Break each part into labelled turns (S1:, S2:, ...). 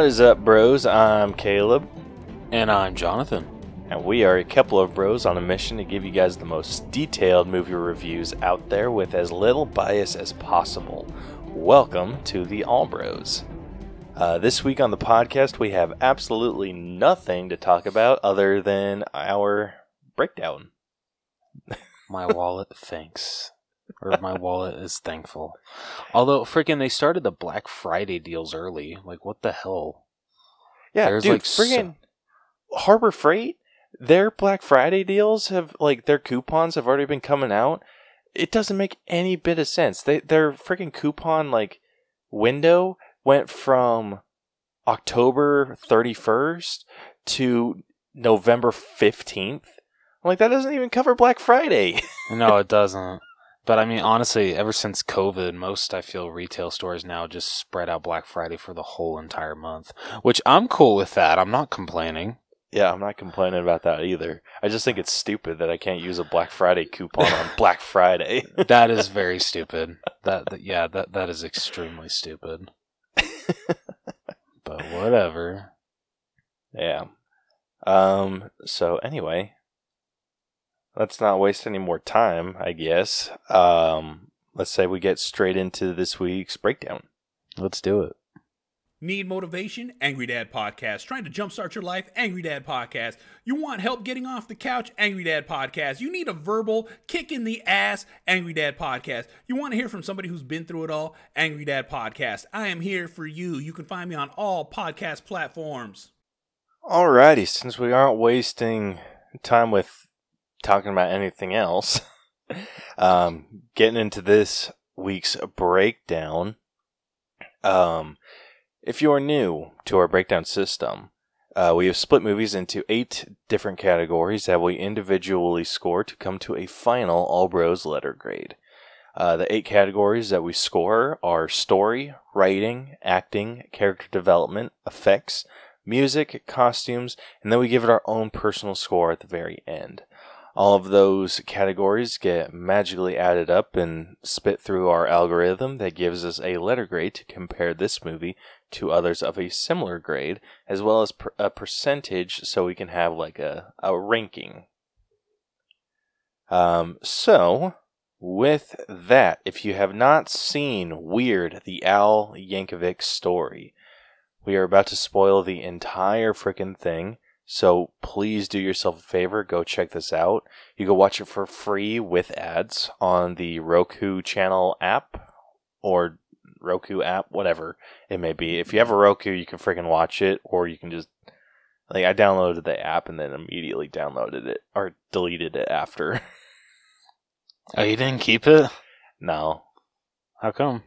S1: What is up, bros? I'm Caleb,
S2: And I'm Jonathan.
S1: and we are a couple of bros on a mission to give you guys the most detailed movie reviews out there with as little bias as possible. Welcome to the All Bros. Uh, this week on the podcast, we have absolutely nothing to talk about other than our breakdown.
S2: My wallet thanks. Or my wallet is thankful. Although, freaking, they started the Black Friday deals early. Like, what the hell?
S1: Yeah,
S2: There's,
S1: dude,
S2: like, so-
S1: Harbor Freight, their Black Friday deals have like their coupons have already been coming out. It doesn't make any bit of sense. They their freaking coupon like window went from October 31st to November 15th. I'm like that doesn't even cover Black Friday.
S2: No, it doesn't. But I mean, honestly, ever since COVID, most I feel retail stores now just spread out Black Friday for the whole entire month, which I'm cool with that. I'm not complaining.
S1: yeah, I'm not complaining about that either. I just think it's stupid that I can't use a Black Friday coupon on Black Friday.
S2: That is very stupid. That, that yeah, that that is extremely stupid. But whatever.
S1: Yeah. Um. So anyway, let's not waste any more time. I guess. Um. Let's say we get straight into this week's breakdown.
S2: Let's do it.
S3: Need motivation? Angry Dad Podcast. Trying to jumpstart your life? Angry Dad Podcast. You want help getting off the couch? Angry Dad Podcast. You need a verbal kick in the ass? Angry Dad Podcast. You want to hear from somebody who's been through it all? Angry Dad Podcast. I am here for you. You can find me on all podcast platforms.
S1: Alrighty. Since we aren't wasting time with talking about anything else, um, getting into this week's breakdown. Um, if you are new to our breakdown system, uh, we have split movies into eight different categories that we individually score to come to a final All Bros letter grade. Uh, the eight categories that we score are story, writing, acting, character development, effects, music, costumes, and then we give it our own personal score at the very end. All of those categories get magically added up and spit through our algorithm that gives us a letter grade to compare this movie to others of a similar grade, as well as per- a percentage so we can have like a, a ranking. Um, so, with that, if you have not seen Weird, the Al Yankovic story, we are about to spoil the entire freaking thing. So please do yourself a favor, go check this out. You can watch it for free with ads on the Roku channel app or Roku app, whatever it may be. If you have a Roku, you can freaking watch it, or you can just like I downloaded the app and then immediately downloaded it or deleted it after.
S2: Oh, you didn't keep it?
S1: no,
S2: How come?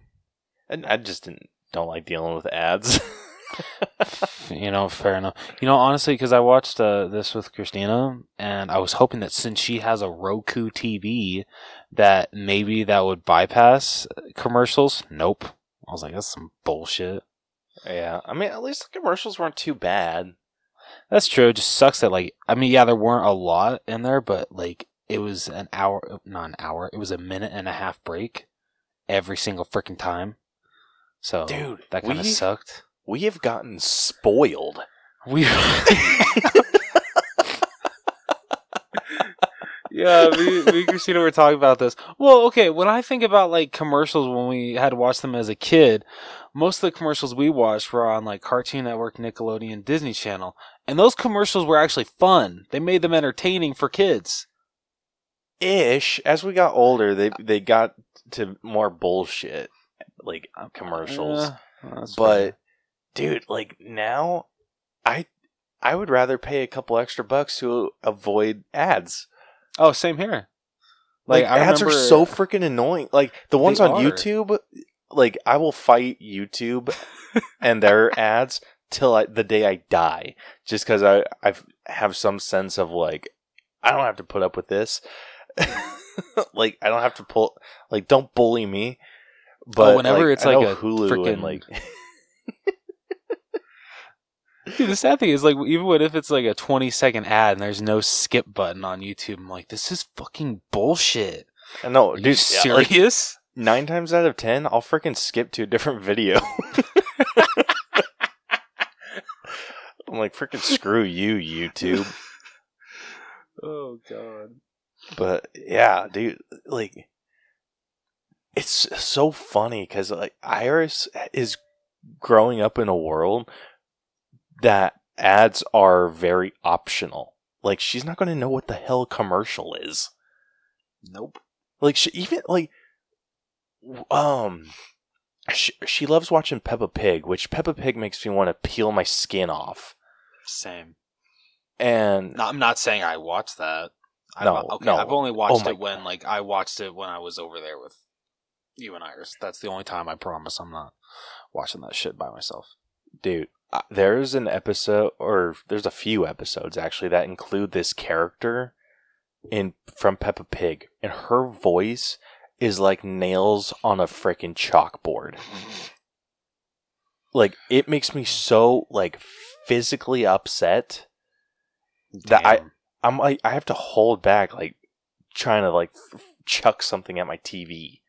S1: and I just didn't don't like dealing with ads.
S2: you know, fair enough. You know, honestly, because I watched uh, this with Christina, and I was hoping that since she has a Roku TV, that maybe that would bypass commercials. Nope. I was like, that's some bullshit.
S1: yeah, I mean at least the commercials weren't too bad.
S2: That's true. It just sucks that like I mean, yeah, there weren't a lot in there, but like it was an hour, not an hour. It was a minute and a half break every single freaking time. So,
S1: Dude,
S2: that kind of sucked.
S1: We have gotten spoiled.
S2: We. yeah, me, me and Christina were talking about this. Well, okay, when I think about like commercials when we had to watch them as a kid, most of the commercials we watched were on like Cartoon Network, Nickelodeon, Disney Channel, and those commercials were actually fun. They made them entertaining for kids.
S1: ish. As we got older, they they got to more bullshit like commercials.
S2: Uh, that's
S1: but
S2: fair.
S1: Dude, like now, I I would rather pay a couple extra bucks to avoid ads.
S2: oh, same here.
S1: Like,
S2: I
S1: ads are so freaking annoying. Like the ones on
S2: are.
S1: YouTube, like I will fight YouTube and their ads till I, the day I die, just because I I have some sense of like I don't have to put up with this. like I don't have to pull like don't bully me. Oh, but
S2: Oh, whenever
S1: like,
S2: it's
S1: I
S2: like a
S1: Hulu
S2: frickin-
S1: and like
S2: Dude, the sad thing is, like, even what if it's like a 20 second ad and there's no skip button on YouTube, I'm like, this is fucking bullshit.
S1: I know,
S2: Are
S1: dude.
S2: you
S1: yeah, like,
S2: serious?
S1: nine times out of ten, I'll freaking skip to a different video. I'm like, freaking screw you, YouTube.
S2: Oh god.
S1: But yeah, dude, like, it's so funny because like Iris is growing up in a world that ads are very optional. Like, she's not going to know what the hell commercial is.
S2: Nope.
S1: Like, she even like, um, she, she loves watching Peppa Pig, which Peppa Pig makes me want to peel my skin off.
S2: Same.
S1: And
S2: No, I'm not saying I watched that. I've,
S1: No,
S2: okay,
S1: no.
S2: I've only
S1: Oh
S2: watched
S1: my
S2: it when like I watched it when I was over there with you and Iris. That's the only time I promise I'm not watching that shit by myself.
S1: dude Uh, there's an episode or there's a few episodes actually that include this character in from Peppa Pig and her voice is like nails on a freaking chalkboard. Like it makes me so like physically upset That I-
S2: Damn.
S1: i'm like i have to hold back like trying to like f- chuck something at my tv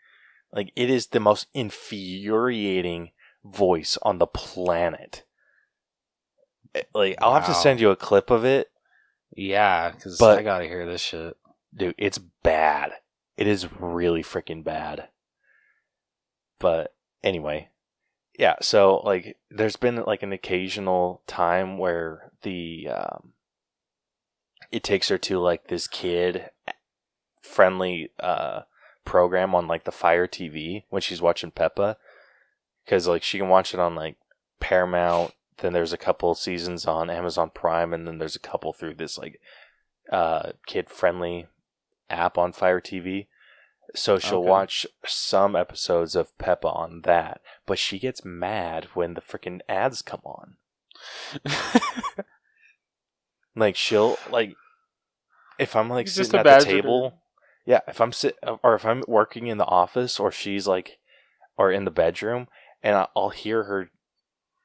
S1: like it is the most infuriating voice on the planet like i'll have to
S2: Wow.
S1: send you a clip of it.
S2: Yeah, because
S1: But-
S2: I gotta hear this shit.
S1: dude it's bad. It is really freaking bad. But anyway. Yeah so like there's been like an occasional time where the um it takes her to like this kid friendly uh program on like the fire tv when she's watching peppa. Because like she can watch it on like paramount then there's a couple seasons on amazon prime and then there's a couple through this like uh kid friendly app on Fire TV. So she'll
S2: Okay.
S1: watch some episodes of Peppa on that, but she gets mad when the freaking ads come on. Like she'll like if I'm like sitting at the table, yeah, if I'm sit or if I'm working in the office or she's like or in the bedroom and I'll hear her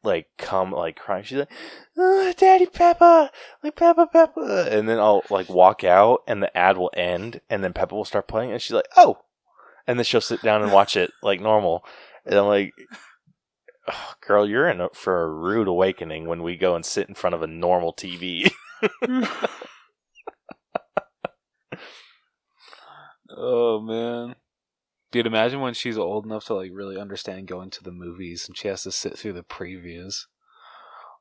S1: like come like crying. She's like, oh, "Daddy Peppa, like Peppa Peppa," and then I'll like walk out and the ad will end and then Peppa will start playing and she's like, "Oh," and then she'll sit down and watch it like normal, and I'm like. "Ugh, Girl, you're in a, for a rude awakening when we go and sit in front of a normal TV.
S2: oh man. Dude, imagine when she's old enough to like really understand going to the movies and she has to sit through the previews.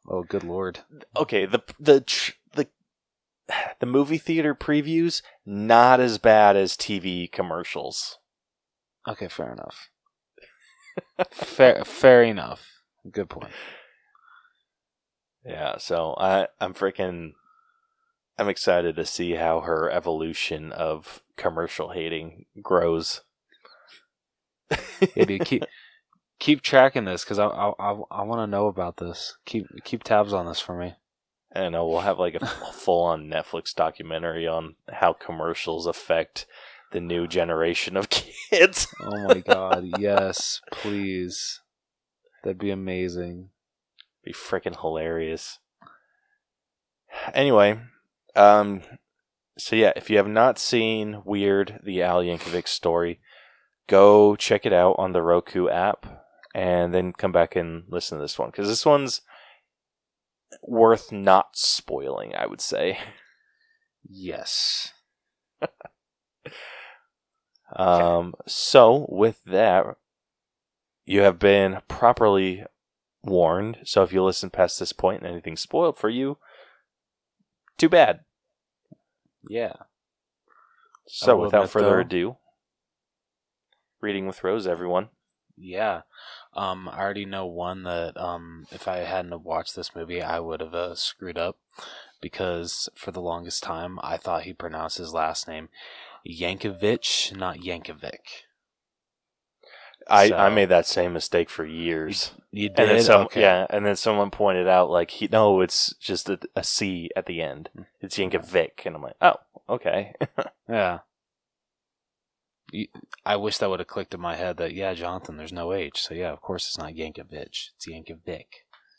S2: Oh, good lord.
S1: okay, the the the the movie theater previews not as bad as TV commercials.
S2: Okay, fair enough. fair, fair enough. Good point.
S1: Yeah, so I I'm freaking I'm excited to see how her evolution of commercial hating grows.
S2: Yeah, dude, keep keep tracking this because I I, I, I want to know about this. Keep keep tabs on this for me.
S1: I know we'll have like a full on Netflix documentary on how commercials affect the new generation of kids.
S2: Oh my god, yes, please. That'd be amazing.
S1: be freaking hilarious. Anyway, um, so yeah, if you have not seen Weird, the Al Yankovic story, go check it out on the Roku app, and then come back and listen to this one because this one's worth not spoiling. I would say.
S2: Yes.
S1: Um, so with that, you have been properly warned. So if you listen past this point and anything's spoiled for you, too bad.
S2: Yeah.
S1: So without further
S2: though-
S1: ado, reading with Rose, everyone.
S2: Yeah. Um, I already know one that um, if I hadn't watched this movie, I would have uh, screwed up because for the longest time I thought he pronounced his last name Yankovic, not Yankovic.
S1: I,
S2: So-
S1: I made that same mistake for years.
S2: You
S1: And then
S2: did?
S1: some,
S2: okay.
S1: yeah, and then someone pointed out like he no, it's just a, a C at the end. It's Yankovic, and I'm like, oh, okay.
S2: Yeah. I wish that would have clicked in my head that yeah, Jonathan, there's no H, so yeah, of course it's not Yankovic, it's Yankovic.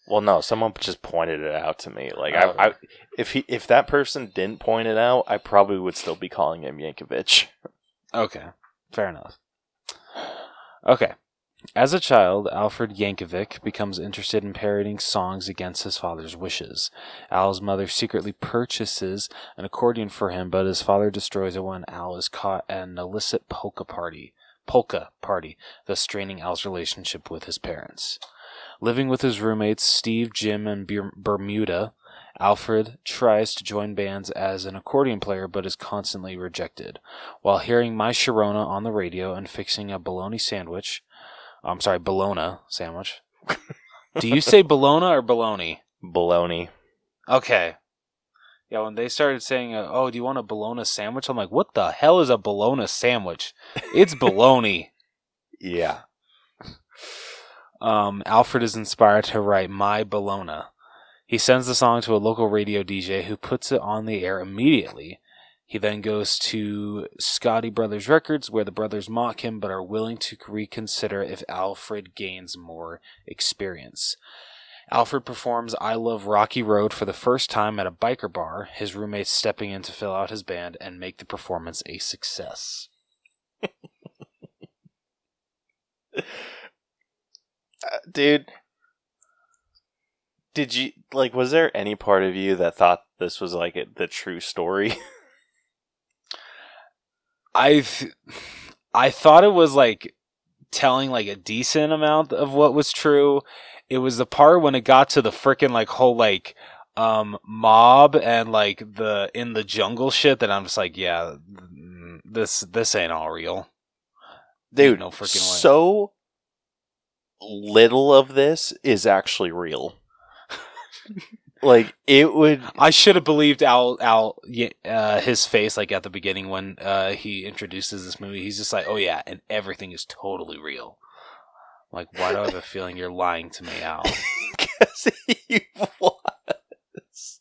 S1: well, no, someone just pointed it out to me. Like,
S2: Oh.
S1: I, I, if he, if that person didn't point it out, I probably would still be calling him Yankovic.
S2: Okay, fair enough. Okay, As a child, Alfred Yankovic becomes interested in parodying songs against his father's wishes. Al's mother secretly purchases an accordion for him, but his father destroys it when Al is caught at an illicit polka party, polka party, thus straining Al's relationship with his parents. Living with his roommates Steve, Jim, and Bermuda, Alfred tries to join bands as an accordion player but is constantly rejected. While hearing My Sharona on the radio and fixing a bologna sandwich, I'm sorry, bologna sandwich. Do you say bologna or bologna?
S1: Baloney.
S2: Okay. Yeah, when they started saying, uh, "Oh, do you want a bologna sandwich?" I'm like, "What the hell is a bologna sandwich?" It's bologna.
S1: Yeah.
S2: um, Alfred is inspired to write My Bologna. He sends the song to a local radio DJ who puts it on the air immediately. He then goes to Scotti Brothers Records, where the brothers mock him but are willing to reconsider if Alfred gains more experience. Alfred performs I Love Rocky Road for the first time at a biker bar, his roommates stepping in to fill out his band and make the performance a success.
S1: Uh, dude, did you like? Was there any part of you that thought this was like a, the true story?
S2: I I thought it was like telling like a decent amount of what was true. It was the part when it got to the freaking like whole like um mob and like the in the jungle shit that I'm just like, yeah, mm, this this ain't all real.
S1: Dude,
S2: no freaking way.
S1: so little of this is actually real. like it would
S2: I should have believed Al Al uh, his face like at the beginning when uh, he introduces this movie. He's just like, "Oh yeah," and everything is totally real. Like, why do I have a feeling you're lying to me, Al?
S1: because he was.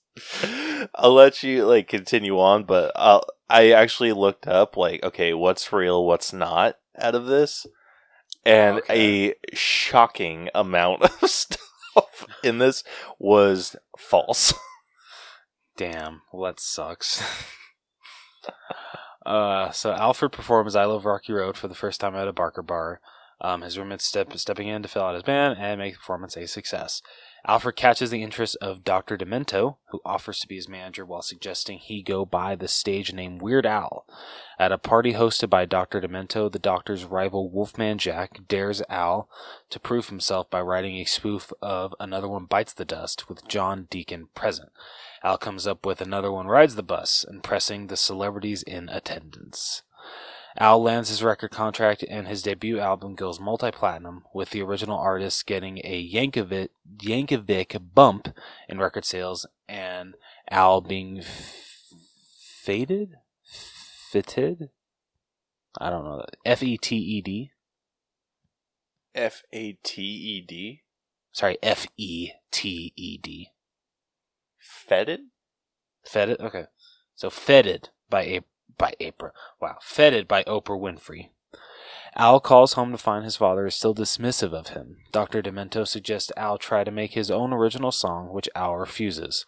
S1: I'll let you like continue on, but I'll, I actually looked up like, okay, what's real, what's not out of this, and
S2: Okay.
S1: a shocking amount of stuff in this was false.
S2: Damn, well that sucks. uh, so Alfred performs "I Love Rocky Road" for the first time at a Barker bar. Um, his roommates step stepping in to fill out his band and make the performance a success. Alfred catches the interest of Dr. Demento, who offers to be his manager while suggesting he go by the stage name Weird Al. At a party hosted by Dr. Demento, the doctor's rival Wolfman Jack dares Al to prove himself by writing a spoof of Another One Bites the Dust with John Deacon present. Al comes up with Another One Rides the Bus, impressing the celebrities in attendance. Al lands his record contract and his debut album goes multi-platinum, with the original artist getting a Yankovic, Yankovic bump in record sales and Al being f- faded? Fitted? I don't know. F E T E D?
S1: F A T E D.
S2: Sorry, F E T E D.
S1: Fetid?
S2: Fetted? Okay. So Fetted by a by April. Wow. Fetted by Oprah Winfrey. Al calls home to find his father is still dismissive of him. Dr. Demento suggests Al try to make his own original song, which Al refuses.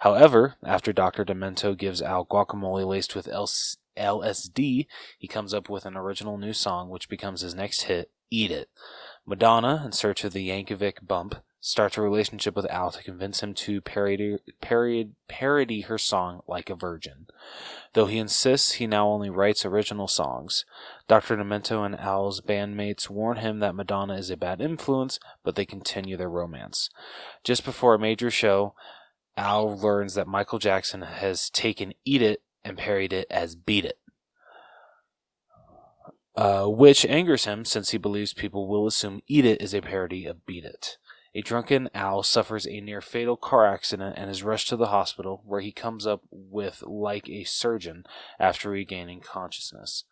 S2: However, after Dr. Demento gives Al guacamole laced with LSD, he comes up with an original new song, which becomes his next hit, Eat It. Madonna, in search of the Yankovic bump, starts a relationship with Al to convince him to parody, parody, parody her song Like a Virgin. Though he insists he now only writes original songs, Dr. Demento and Al's bandmates warn him that Madonna is a bad influence, but they continue their romance. Just before a major show, Al learns that Michael Jackson has taken Eat It and parodied it as Beat It. Uh, which angers him since he believes people will assume Eat It is a parody of Beat It. A drunken Al suffers a near fatal car accident and is rushed to the hospital, where he comes up with like a surgeon after regaining consciousness.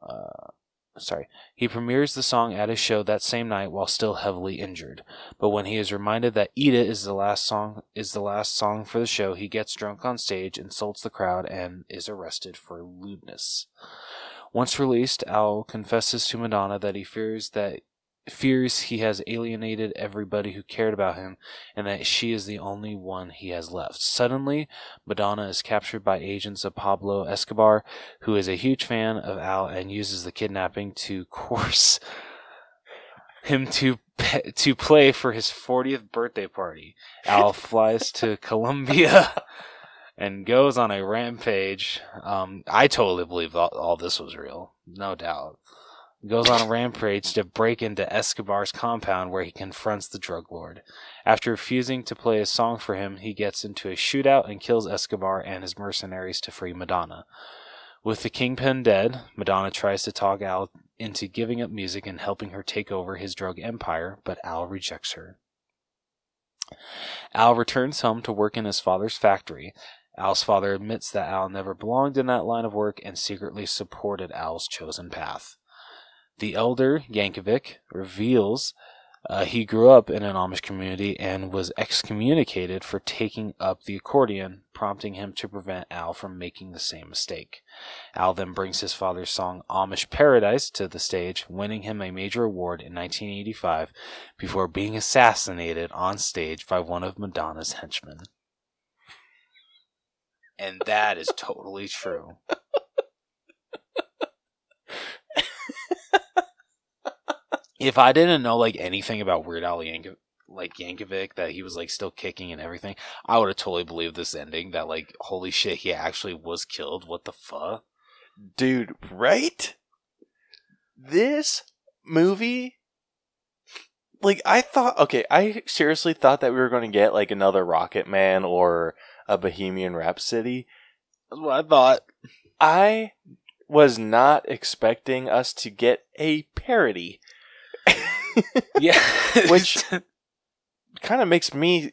S2: Uh, sorry. He premieres the song at his show that same night while still heavily injured. But when he is reminded that "Eat It" is the last song is the last song for the show, he gets drunk on stage, insults the crowd, and is arrested for lewdness. Once released, Al confesses to Madonna that he fears that fears he has alienated everybody who cared about him and that she is the only one he has left. Suddenly, Madonna is captured by agents of Pablo Escobar, who is a huge fan of Al and uses the kidnapping to coerce him to pe- to play for his 40th birthday party. Al flies to Colombia and goes on a rampage. Um, I totally believe all, all this was real, no doubt. Goes on a rampage to break into Escobar's compound where he confronts the drug lord. After refusing to play a song for him, he gets into a shootout and kills Escobar and his mercenaries to free Madonna. With the kingpin dead, Madonna tries to talk Al into giving up music and helping her take over his drug empire, but Al rejects her. Al returns home to work in his father's factory. Al's father admits that Al never belonged in that line of work and secretly supported Al's chosen path. The elder, Yankovic, reveals uh, he grew up in an Amish community and was excommunicated for taking up the accordion, prompting him to prevent Al from making the same mistake. Al then brings his father's song Amish Paradise to the stage, winning him a major award in 1985 before being assassinated on stage by one of Madonna's henchmen. And that is totally true. if I didn't know like anything about Weird Al Yankovic, like Yankovic, that he was like still kicking and everything, I would have totally believed this ending. That like, holy shit, he actually was killed. What the fuck?
S1: Dude, right? This movie like I thought okay, I seriously thought that we were going to get like another Rocket Man or a Bohemian Rhapsody.
S2: That's what I thought.
S1: I was not expecting us to get a parody.
S2: Yeah,
S1: Which- kind of makes me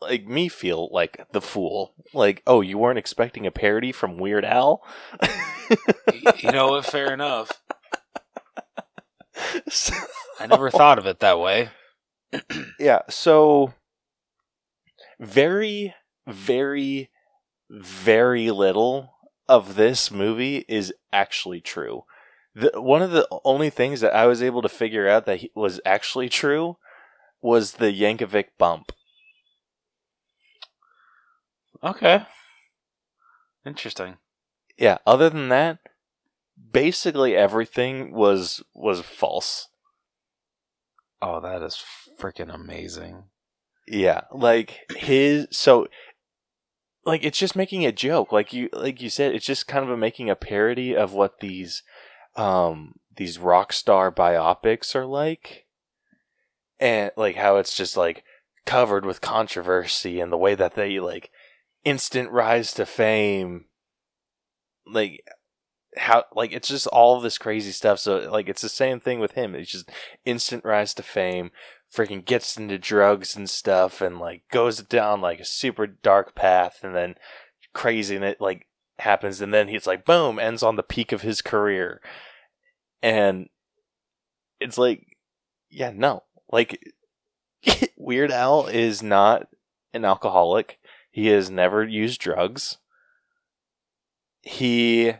S1: like me feel like the fool. Like, oh, you weren't expecting a parody from Weird Al?
S2: you know what? Fair enough.
S1: So-
S2: I never thought of it that way.
S1: yeah, so very very very little of this movie is actually true. The, one of the only things that I was able to figure out that he, was actually true was the Yankovic bump.
S2: Okay. Interesting.
S1: Yeah, other than that, basically everything was was false.
S2: Oh, that is freaking amazing.
S1: Yeah, like his so like it's just making a joke. Like you like you said, it's just kind of a, making a parody of what these um these rock star biopics are like. And like how it's just like covered with controversy and the way that they like instant rise to fame. Like how like it's just all this crazy stuff. So like it's the same thing with him. It's just instant rise to fame freaking gets into drugs and stuff and like goes down like a super dark path and then crazy and it like happens and then he's like boom ends on the peak of his career and it's like yeah no like weird al is not an alcoholic he has never used drugs he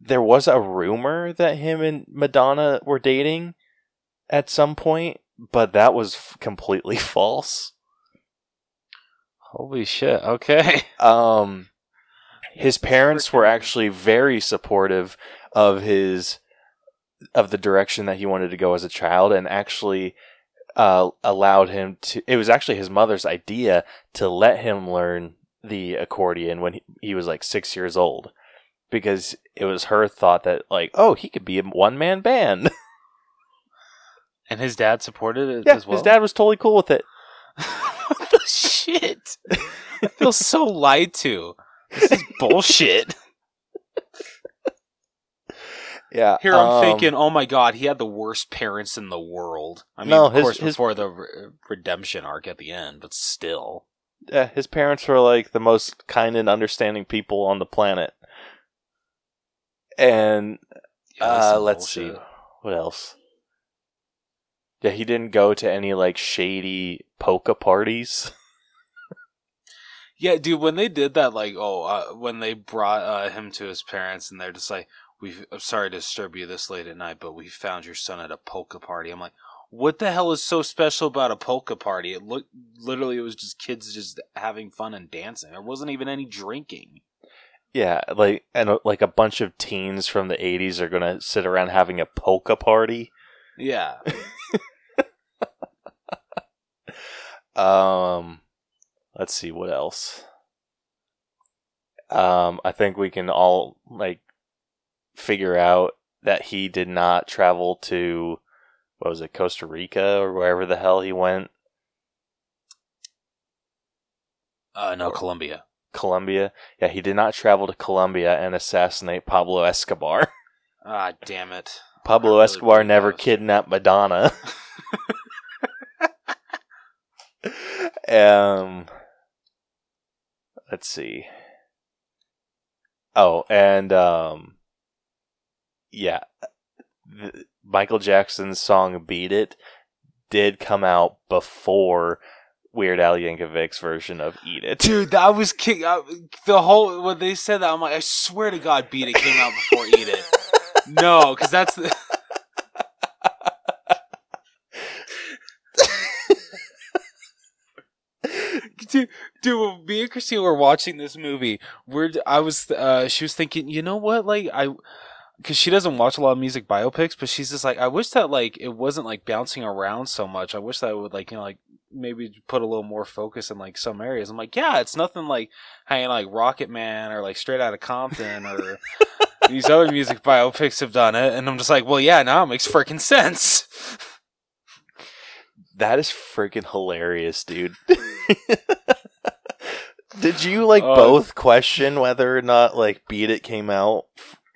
S1: there was a rumor that him and madonna were dating at some point, but that was f- completely false.
S2: Holy shit. Okay.
S1: Um, his parents were actually very supportive of his of the direction that he wanted to go as a child, and actually uh, allowed him to. It was actually his mother's idea to let him learn the accordion when he, he was like six years old, because it was her thought that like, oh, he could be a one man band.
S2: And his dad supported it
S1: yeah,
S2: as well.
S1: his dad was totally cool with it.
S2: what the shit? I feel so lied to. This is bullshit.
S1: Yeah,
S2: Here I'm
S1: um,
S2: thinking, oh my god, he had the worst parents in the world. I mean,
S1: No,
S2: of
S1: his-
S2: course,
S1: his-
S2: before the re- redemption arc at the end, but still.
S1: Yeah, his parents were like the most kind and understanding people on the planet. And
S2: Yeah,
S1: uh, let's
S2: bullshit.
S1: see what else. Yeah, he didn't go to any like shady polka parties.
S2: Yeah, dude, when they did that, like, oh, uh, when they brought uh, him to his parents, and they're just like, "We, I'm sorry to disturb you this late at night, but we found your son at a polka party." I'm like, "What the hell is so special about a polka party?" It looked literally, it was just kids just having fun and dancing. There wasn't even any drinking.
S1: Yeah, like and uh, like a bunch of teens from the '80s are gonna sit around having a polka party.
S2: Yeah,
S1: Um, let's see what else. Um, I think we can all like figure out that he did not travel to what was it, Costa Rica or wherever the hell he went,
S2: uh, no, Colombia.
S1: Colombia. Yeah, he did not travel to Colombia and assassinate Pablo Escobar.
S2: Ah, damn it.
S1: Pablo
S2: really
S1: Escobar never
S2: was-
S1: kidnapped Madonna. um, let's see. Oh, and um, yeah, the, Michael Jackson's song "Beat It" did come out before Weird Al Yankovic's version of "Eat It."
S2: Dude, that was kick. Uh, the whole when they said that, I'm like, I swear to God, Beat It came out before Eat It. No, because that's the. Dude, dude, me and Christine were watching this movie, we're I was uh she was thinking, you know what, like I because she doesn't watch a lot of music biopics, but she's just like, I wish that like it wasn't like bouncing around so much. I wish that it would like you know like maybe put a little more focus in like some areas. I'm like, yeah, it's nothing like hanging like Rocket Man or like Straight Outta Compton or these other music biopics have done it, and I'm just like, well, yeah, now it makes freaking sense.
S1: That is freaking hilarious, dude. Did you like
S2: Uh,
S1: both question whether or not like Beat It came out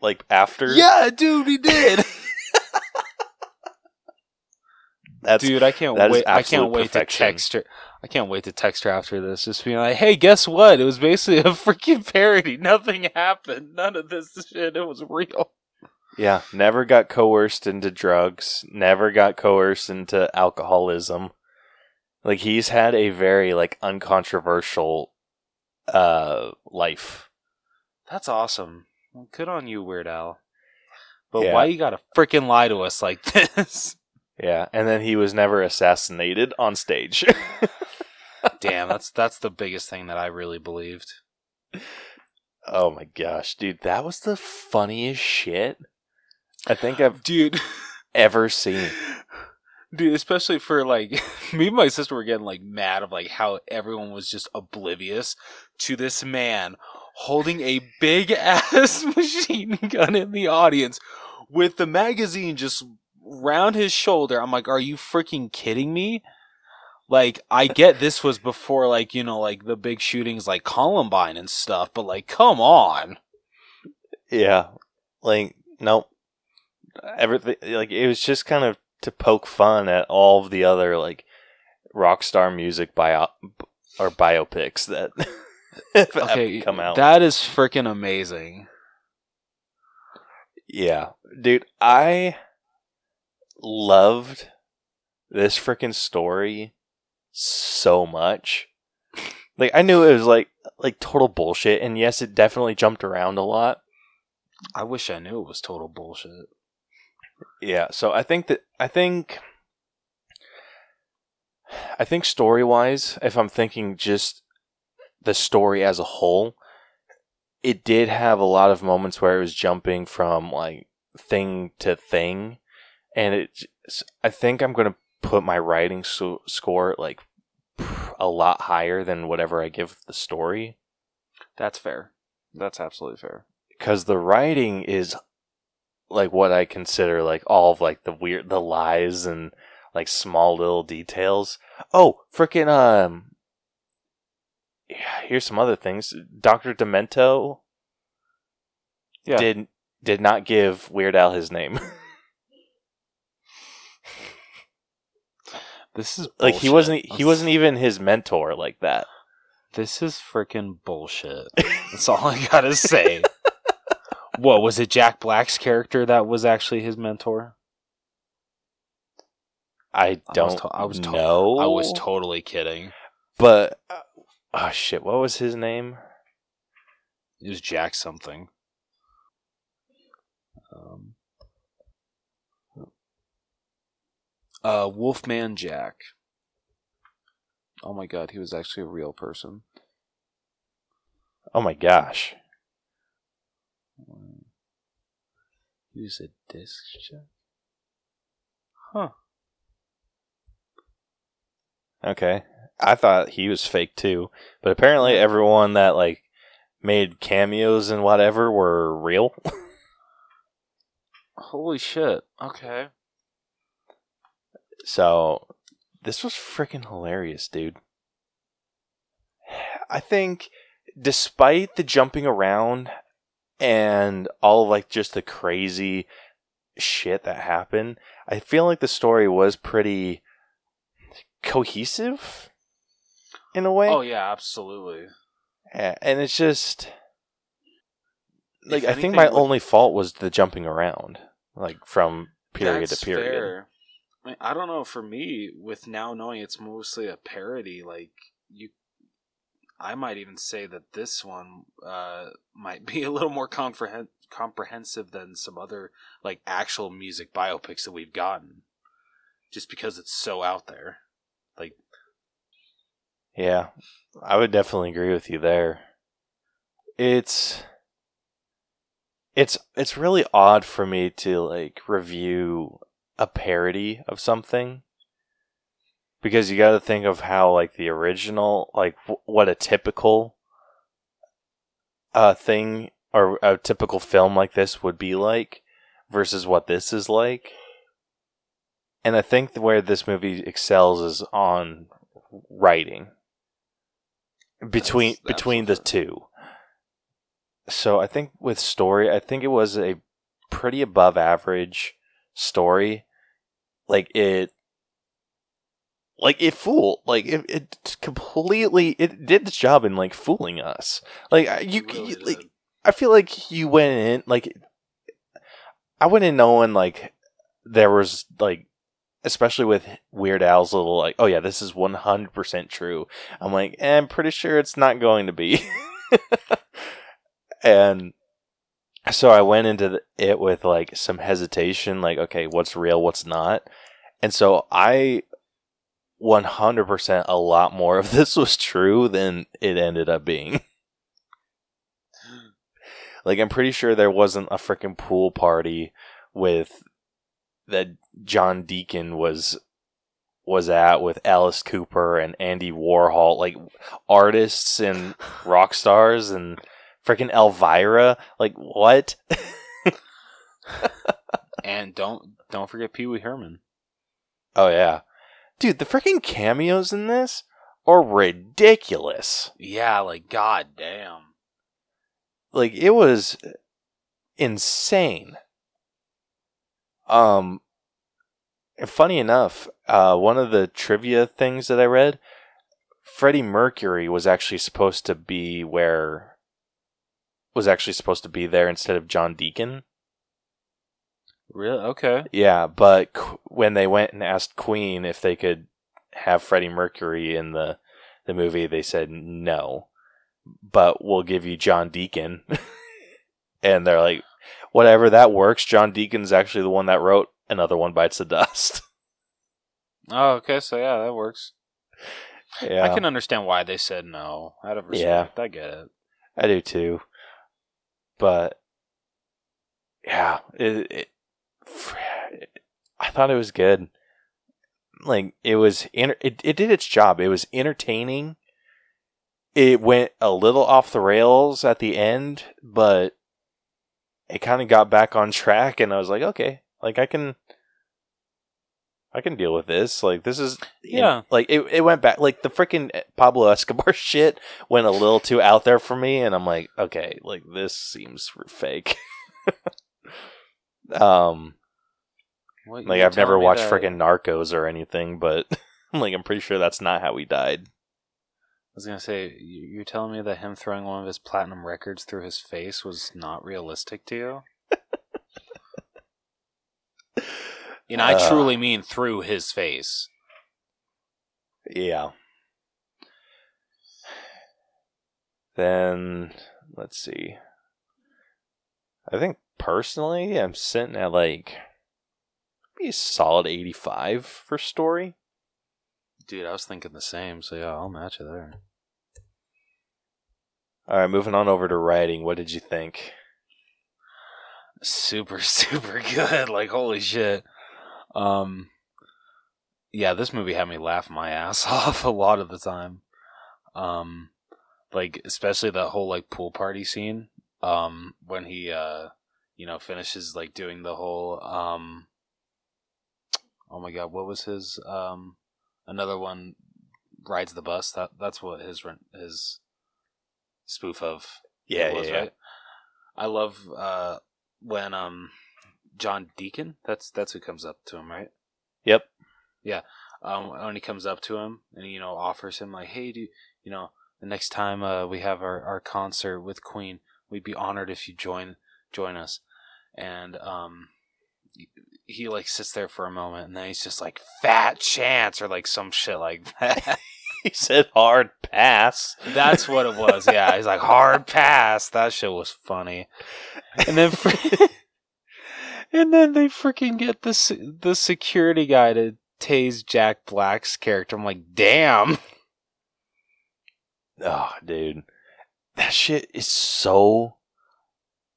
S1: like after?
S2: Yeah, dude, he did.
S1: that's
S2: dude, I can't wait. I can't wait
S1: perfection.
S2: to text her. I can't wait to text her after this. Just being like, "Hey, guess what? It was basically a freaking parody. Nothing happened. None of this shit. It was real."
S1: Yeah. Never got coerced into drugs. Never got coerced into alcoholism. Like he's had a very like uncontroversial uh life.
S2: That's awesome. Well, good on you, Weird Al. But
S1: Yeah.
S2: why you gotta freaking lie to us like this?
S1: Yeah, and then he was never assassinated on stage.
S2: Damn, that's that's the biggest thing that I really believed.
S1: oh my gosh, dude, that was the funniest shit I think I've
S2: Dude,
S1: ever seen.
S2: dude, especially for like me and my sister were getting like mad of like how everyone was just oblivious to this man holding a big ass machine gun in the audience with the magazine just round his shoulder. I'm like, are you freaking kidding me? Like, I get this was before like, you know, like the big shootings like Columbine and stuff, but like, come on.
S1: Yeah, like nope. Everything like it was just kind of to poke fun at all of the other like rock star music bio or biopics that have
S2: Okay,
S1: come out.
S2: that is freaking amazing.
S1: Yeah, dude, I loved this freaking story so much. Like I knew it was like like total bullshit and yes, it definitely jumped around a lot.
S2: I wish I knew it was total bullshit.
S1: Yeah, so I think that I think I think story-wise, if I'm thinking just the story as a whole, it did have a lot of moments where it was jumping from like thing to thing and it I think I'm going to put my writing so- score like a lot higher than whatever I give the story
S2: That's fair. That's absolutely fair.
S1: because the writing is like what I consider like all of like the weird the lies and like small little details. Oh, freaking um yeah, here's some other things. Dr. Demento
S2: Yeah.
S1: did did not give Weird Al his name.
S2: This is
S1: like he wasn't he wasn't even his mentor like that.
S2: This is freaking bullshit. That's all I gotta say. what was it? Jack Black's character that was actually his mentor.
S1: I don't.
S2: I was, to- I was to-
S1: know.
S2: I was totally kidding.
S1: But uh, oh shit, what was his name?
S2: It was Jack something. Um, uh, Wolfman Jack. Oh my god, he was actually a real person.
S1: Oh my gosh.
S2: He was a disc jockey. Huh.
S1: Okay. I thought he was fake too, but apparently everyone that like made cameos and whatever were real.
S2: Holy shit. Okay.
S1: so this was freaking hilarious, dude. I think despite the jumping around and all of like just the crazy shit that happened, I feel like the story was pretty cohesive in a way.
S2: Oh yeah, absolutely.
S1: Yeah, and it's just like I think my only fault was the jumping around, like from period to period.
S2: fair. I, mean, I don't know. For me, with now knowing it's mostly a parody, like you, I might even say that this one uh, might be a little more comprehen- comprehensive than some other like actual music biopics that we've gotten, just because it's so out there. Like,
S1: Yeah, I would definitely agree with you there. It's it's it's really odd for me to like review a parody of something because you got to think of how like the original like w- what a typical uh thing or a typical film like this would be like versus what this is like. And I think where this movie excels is on writing between
S2: That's- that's
S1: between the two. So I think with story, I think it was a pretty above average story. Like it like it fooled like it, it completely it did its job in like fooling us. Like I- you,
S2: really
S1: you like. I feel like you went in like I went in knowing like there was like especially with Weird Al's little like oh yeah this is one hundred percent true. I'm like eh, I'm pretty sure it's not going to be, and so I went into the, it with like some hesitation like okay what's real what's not, and so I. 100% a lot more of this was true than it ended up being. Like I'm pretty sure there wasn't a freaking pool party with that John Deacon was was at with Alice Cooper and Andy Warhol, like artists and rock stars and freaking Elvira. Like what?
S2: and don't don't forget Pee Wee Herman.
S1: oh yeah, dude, the freaking cameos in this are ridiculous.
S2: Yeah, like god damn.
S1: like it was insane um and funny enough uh one of the trivia things that i read freddie mercury was actually supposed to be where was actually supposed to be there instead of john deacon
S2: Really? Okay.
S1: yeah but Qu- when they went and asked queen if they could have freddie mercury in the the movie they said no but we'll give you john deacon and they're like whatever that works john deacon's actually the one that wrote another one bites the dust
S2: Oh, okay. So yeah, that works.
S1: yeah
S2: I can understand why they said no. Out of respect, I get it.
S1: I do too. But yeah, it, it, I thought it was good. Like it was enter- it it did its job. It was entertaining. It went a little off the rails at the end, but it kind of got back on track and I was like, okay, like I can I can deal with this. Like this is
S2: Yeah.
S1: like it, it went back like the freaking Pablo Escobar shit went a little too out there for me and I'm like, okay, like this seems fake. um
S2: What,
S1: like I've never watched
S2: that-
S1: freaking Narcos or anything, but like I'm pretty sure that's not how he died.
S2: I was gonna say, you- you're telling me that him throwing one of his platinum records through his face was not realistic to you? You know, I
S1: Uh.
S2: truly mean through his face.
S1: Yeah. Then let's see. I think personally, I'm sitting at like be a solid 85 for story.
S2: Dude, I was thinking the same, so yeah, I'll match it there.
S1: All right, moving on over to writing. What did you think?
S2: Super, super good. Like holy shit. Um yeah, this movie had me laugh my ass off a lot of the time. Um like especially that whole like pool party scene um when he uh you know finishes like doing the whole um oh my god what was his um another one rides the bus that that's what his his spoof of
S1: Yeah,
S2: was,
S1: yeah, yeah.
S2: right? I love uh when um John Deacon that's that's who comes up to him right
S1: Yep.
S2: Yeah um, when he comes up to him and you know offers him like, hey, do you know the next time uh, we have our, our concert with Queen, we'd be honored if you join join us. And um, he, he like sits there for a moment and then he's just like fat chance or like some shit like that.
S1: He said hard pass.
S2: That's what it was. Yeah, he's like hard pass. That shit was funny. And then, fr- and then they freaking get this the security guy to tase Jack Black's character. I'm like, damn.
S1: Oh, dude. That shit is so.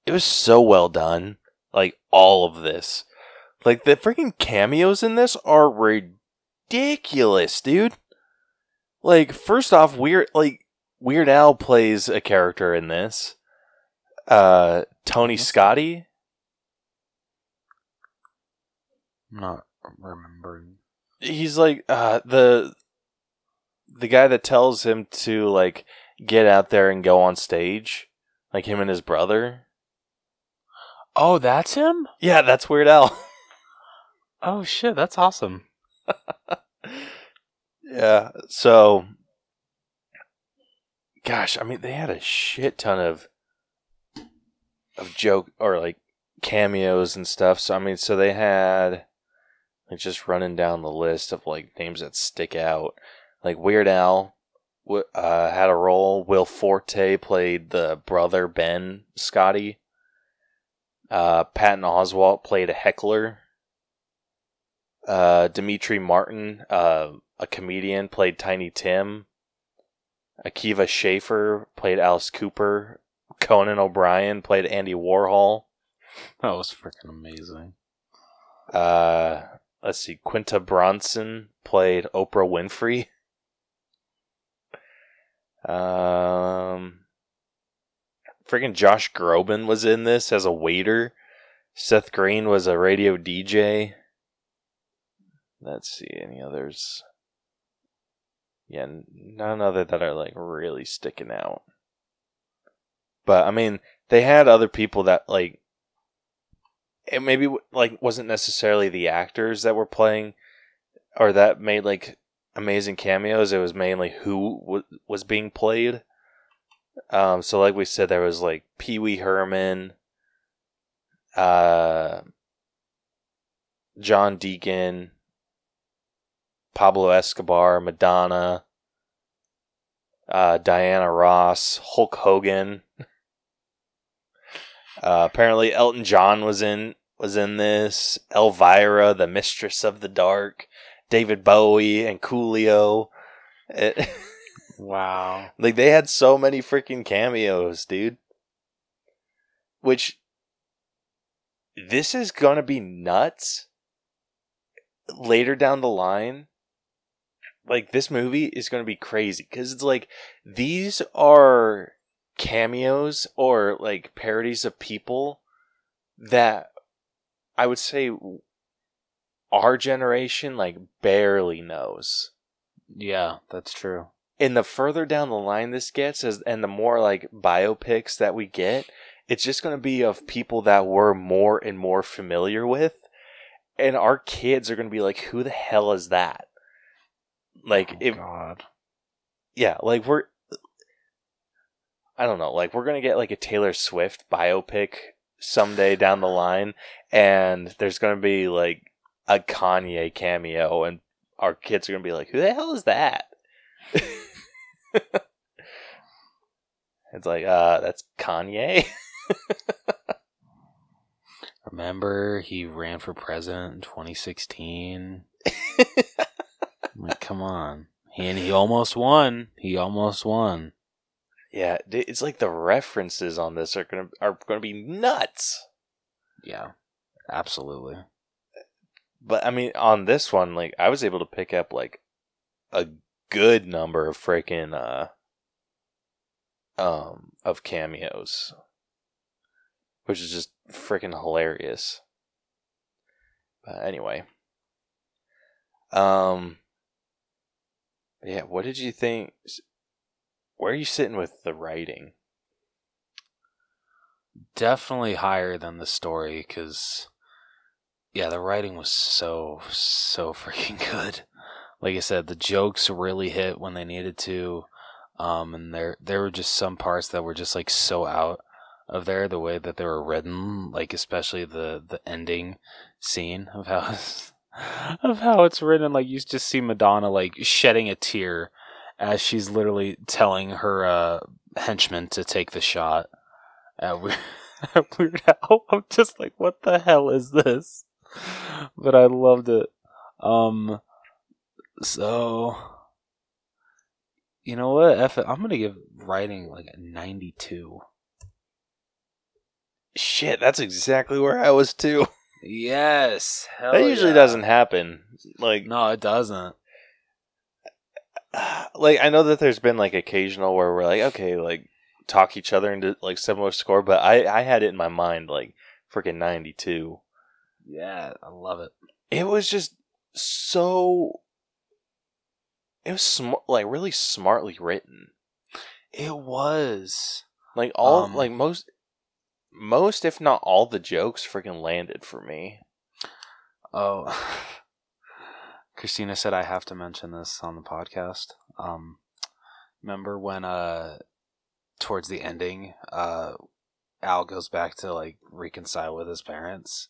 S1: It was so well done. Like, all of this. Like, the freaking cameos in this are ridiculous, dude. Like, first off, Weird, like, Weird Al plays a character in this. Uh, Tony Scotti.
S2: I'm not remembering.
S1: he's like uh the the guy that tells him to like get out there and go on stage like him and his brother
S2: Oh, that's him.
S1: yeah that's weird al
S2: Oh shit, that's awesome.
S1: yeah so gosh i mean they had a shit ton of of joke or like cameos and stuff so i mean so they had like just running down the list of like names that stick out like weird al uh, had a role will forte played the brother ben scotti uh, patton oswalt played a heckler uh, Demetri Martin, uh, a comedian, played Tiny Tim. Akiva Schaffer played Alice Cooper. Conan O'Brien played Andy Warhol.
S2: That was freaking amazing.
S1: Uh, let's see, Quinta Brunson played Oprah Winfrey. Um, freaking Josh Groban was in this as a waiter. Seth Green was a radio DJ. Let's see any others. Yeah, none other that are like really sticking out. But I mean, they had other people that like it maybe like wasn't necessarily the actors that were playing or that made like amazing cameos. It was mainly who w- was being played. Um, so like we said, there was like Pee Wee Herman, uh, John Deacon, Pablo Escobar, Madonna, uh, Diana Ross, Hulk Hogan. Uh, apparently, Elton John was in was in this. Elvira, the Mistress of the Dark, David Bowie, and Coolio. It,
S2: Wow.
S1: like they had so many freaking cameos, dude. Which this is gonna be nuts later down the line. Like this movie is gonna be crazy because it's like these are cameos or like parodies of people that I would say our generation like barely knows
S2: Yeah, that's true.
S1: and the further down the line this gets as and the more like biopics that we get it's just going to be of people that we're more and more familiar with and our kids are going to be like who the hell is that like
S2: Oh,
S1: if
S2: God.
S1: yeah like we're i don't know like we're going to get like a taylor swift biopic someday down the line and there's going to be like a kanye cameo and our kids are going to be like who the hell is that it's like uh that's kanye
S2: Remember, he ran for president in 2016. like, come on. He, and he almost won. He almost won.
S1: yeah, it's like the references on this are gonna are gonna be nuts.
S2: Yeah, absolutely.
S1: But I mean, on this one, like I was able to pick up like a good number of freaking uh um of cameos, which is just freaking hilarious. But anyway, um, yeah, what did you think? Where are you sitting with the writing?
S2: Definitely higher than the story because, yeah, the writing was so, so freaking good. Like I said, the jokes really hit when they needed to. Um, and there, there were just some parts that were just like so out of there, the way that they were written, like especially the, the ending scene of how, of how it's written. Like you just see Madonna like shedding a tear as she's literally telling her, uh, henchman to take the shot at Weird, Al. I'm just like, what the hell is this? But I loved it. Um, so you know what? F it. I'm gonna give writing like a 92.
S1: Shit, that's exactly where I was too.
S2: Yes,
S1: that usually
S2: yeah.
S1: doesn't happen. Like,
S2: No, it doesn't.
S1: like I know that there's been like occasional where we're like, okay, like talk each other into like similar score, but I I had it in my mind like freaking 92.
S2: Yeah, I love it.
S1: It was just so. It was smart, like really smartly written.
S2: It was.
S1: Like all,
S2: Um,
S1: like most, most if not all the jokes freaking landed for me.
S2: Oh, Christina said I have to mention this on the podcast. Um, remember when uh, towards the ending, uh, Al goes back to like reconcile with his parents,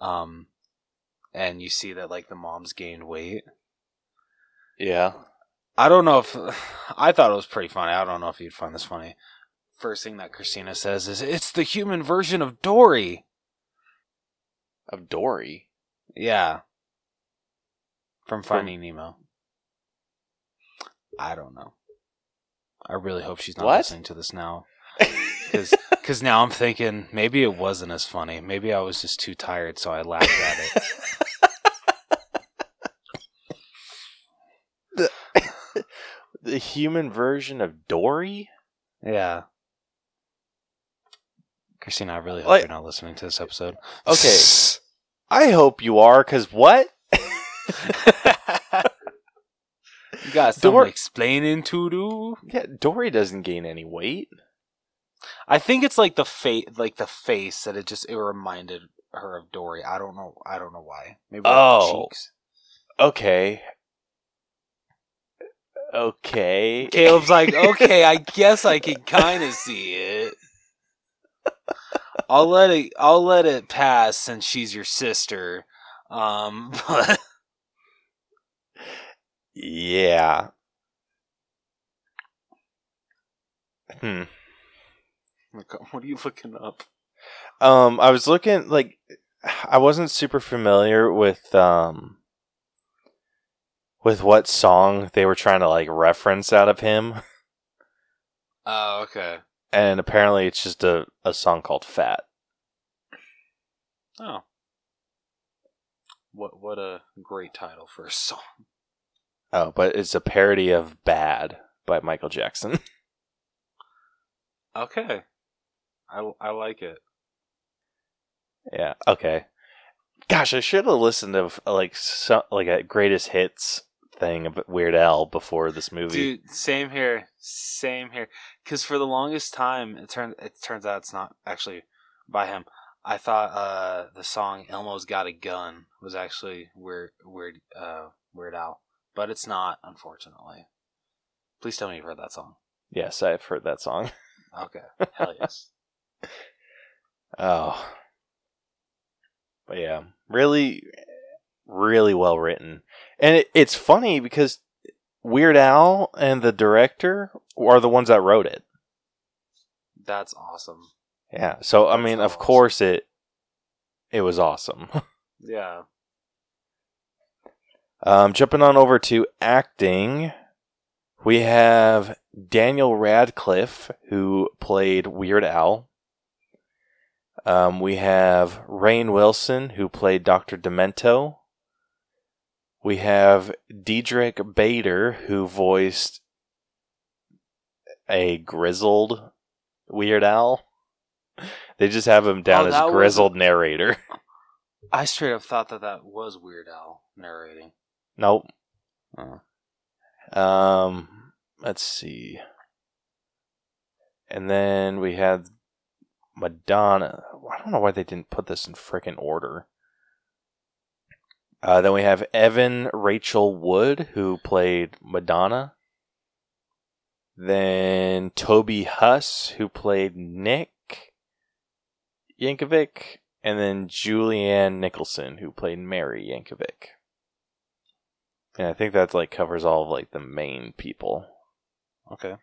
S2: um, and you see that like the mom's gained weight.
S1: Yeah.
S2: I don't know if I thought it was pretty funny. I don't know if you'd find this funny. First thing that Christina says is, "It's the human version of Dory."
S1: Of Dory.
S2: Yeah. From
S1: From-
S2: Finding Nemo. I don't know. I really hope she's not
S1: What?
S2: listening to this now. Because now I'm thinking maybe it wasn't as funny. Maybe I was just too tired, so I laughed at it.
S1: the, the human version of Dory?
S2: Yeah. Christina, I really hope
S1: Like-
S2: you're not listening to this episode.
S1: Okay. I hope you are, because what?
S2: you got some
S1: Dor-
S2: explaining to do.
S1: Yeah, Dory doesn't gain any weight.
S2: I think it's like the face, like the face that it just it reminded her of Dory. I don't know. I don't know why. Maybe
S1: Oh.
S2: cheeks.
S1: Okay. Okay.
S2: Caleb's like, okay, I guess I can kind of see it. I'll let it. I'll let it pass since she's your sister. Um, but
S1: Yeah. Hmm.
S2: what are you looking up?
S1: Um, I was looking like I wasn't super familiar with um with what song they were trying to like reference out of him,
S2: Oh, okay.
S1: and apparently it's just a a song called "Fat."
S2: Oh, what what a great title for a song.
S1: Oh, but it's a parody of "Bad" by Michael Jackson.
S2: Okay, I I like it.
S1: yeah. Okay. Gosh, I should have listened to like some, like a greatest hits thing of Weird Al before this movie.
S2: Dude, same here, same here. Because for the longest time, it turns it turns out it's not actually by him. I thought uh, the song "Elmo's Got a Gun" was actually weird, weird, uh, Weird Al, but it's not, unfortunately. Please tell me you've heard that song.
S1: Yes, I've heard that song.
S2: Okay, hell yes.
S1: Oh. But yeah, really, really well written. And it, it's funny because Weird Al and the director are the ones that wrote it.
S2: That's awesome.
S1: Yeah. So, I
S2: That's
S1: mean, of
S2: awesome.
S1: course it it was awesome.
S2: Yeah.
S1: Um, jumping on over to acting, we have Daniel Radcliffe, who played Weird Al. Um, we have Rainn Wilson, who played Dr. Demento. We have Diedrich Bader, who voiced a grizzled Weird Al. They just have him down
S2: Oh,
S1: as
S2: that was-
S1: grizzled narrator.
S2: I straight up thought that that was Weird Al narrating.
S1: Nope.
S2: Oh.
S1: Um, let's see. And then we had Madonna. I don't know why they didn't put this in frickin' order. Uh, then we have Evan Rachel Wood, who played Madonna. Then Toby Huss, who played Nick Yankovic. And then Julianne Nicholson, who played Mary Yankovic. And I think that like covers all of like the main people.
S2: Okay.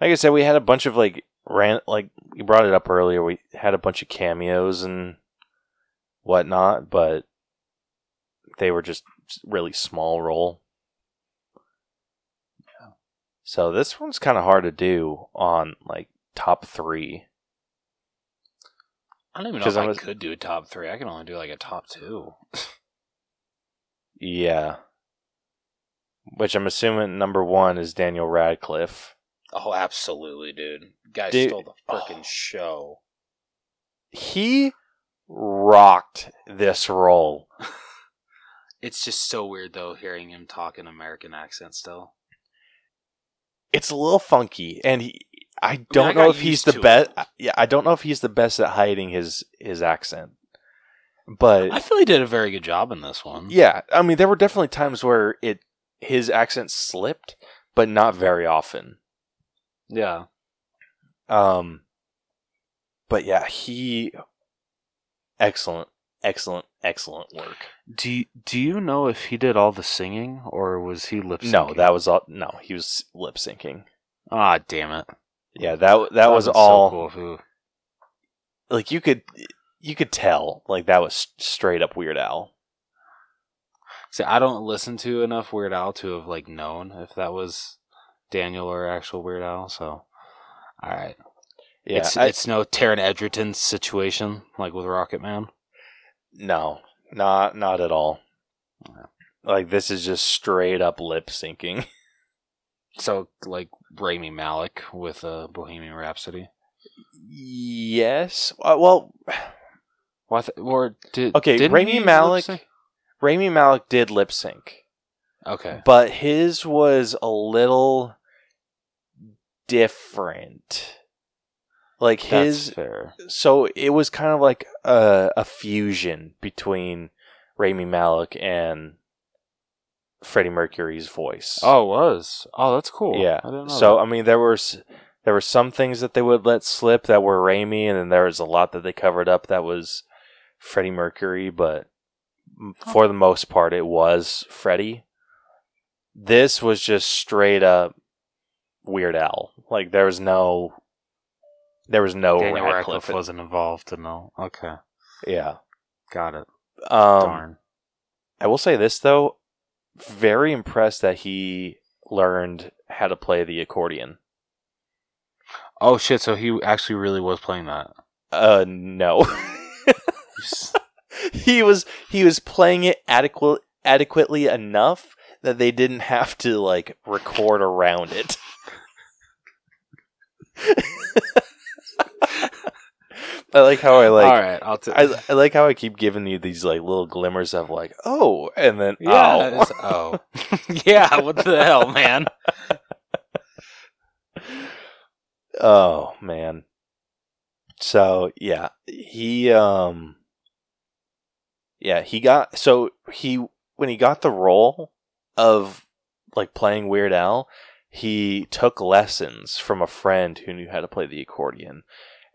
S1: Like I said, we had a bunch of like ran like you brought it up earlier. We had a bunch of cameos and whatnot, but they were just really small role. So this one's kind of hard to do on like top three.
S2: I don't even know if
S1: I
S2: I
S1: was-
S2: could do a top three. I can only do like a top two.
S1: Yeah. Which I'm assuming number one is Daniel Radcliffe.
S2: Oh, absolutely, dude. Guy
S1: Dude-
S2: stole the uh, fucking
S1: oh.
S2: show.
S1: He rocked this role.
S2: It's just so weird though, hearing him talk in American accent still.
S1: it's a little funky, and he, I don't
S2: I
S1: know
S2: got
S1: if he's the best.
S2: Uh,
S1: yeah, I don't know if he's the best at hiding his his accent. But
S2: I feel he did a very good job in this one.
S1: yeah, I mean, there were definitely times where it his accent slipped, but not very often.
S2: Yeah.
S1: Um, but yeah, he excellent, excellent, excellent work.
S2: Do you, do you know if he did all the singing or was he lip syncing?
S1: No, that was all. No, he was lip syncing.
S2: ah damn it.
S1: Yeah, that that was
S2: That'd be
S1: all.
S2: So cool if
S1: Like you could you could tell like that was straight up Weird Al.
S2: See, I don't listen to enough Weird Al to have like known if that was Daniel or actual Weird Al. So, all right,
S1: Yeah,
S2: it's
S1: I-
S2: it's no Taron Egerton situation like with Rocketman.
S1: no, not not at all.
S2: Yeah.
S1: Like this is just straight up lip syncing.
S2: So like Rami Malek with uh, Bohemian Rhapsody.
S1: yes. Uh, well,
S2: What? th- or did
S1: Okay, Rami
S2: he
S1: Malek- Rami Malek did lip sync,
S2: Okay.
S1: but his was a little different. Like his
S2: That's fair.
S1: so it was kind of like a, a fusion between Rami Malek and Freddie Mercury's voice.
S2: Oh, it was. Oh, that's cool.
S1: yeah.
S2: I didn't know
S1: So
S2: that.
S1: I mean, there were there were some things that they would let slip that were Rami, and then there was a lot that they covered up that was Freddie Mercury. But m- for the most part, it was Freddie. This was just straight up Weird Al. Like there was no. There was no
S2: Daniel
S1: Radcliffe.
S2: Radcliffe wasn't involved to know. Okay,
S1: Yeah.
S2: got it.
S1: Um,
S2: Darn.
S1: I will say this though, very impressed that he learned how to play the accordion.
S2: Oh shit! So he actually really was playing that.
S1: Uh, no. he was he was playing it adequate adequately enough that they didn't have to like record around it. I like how I like
S2: All right, I'll. T-
S1: I, I like how I keep giving you these like little glimmers of like oh and then
S2: yeah.
S1: oh
S2: Oh. yeah. What the hell, man?
S1: Oh man. So yeah, he um yeah, he got so he when he got the role of like playing Weird Al, he took lessons from a friend who knew how to play the accordion.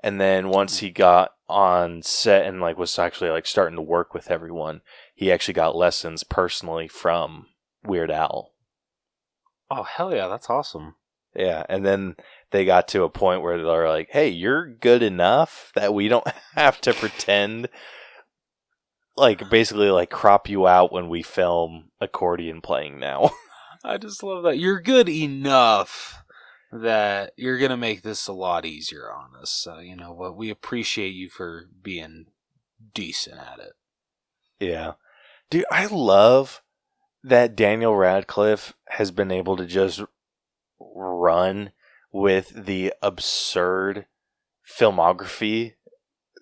S1: And then once he got on set and like was actually like starting to work with everyone, he actually got lessons personally from Weird Al.
S2: Oh hell yeah! That's awesome.
S1: Yeah, and then they got to a point where they're like, "Hey, you're good enough that we don't have to pretend like basically like crop you out when we film accordion playing now.
S2: I just love that you're good enough that you're gonna make this a lot easier on us. So you know what? We appreciate you for being decent at it.
S1: yeah. Dude, I love that Daniel Radcliffe has been able to just run with the absurd filmography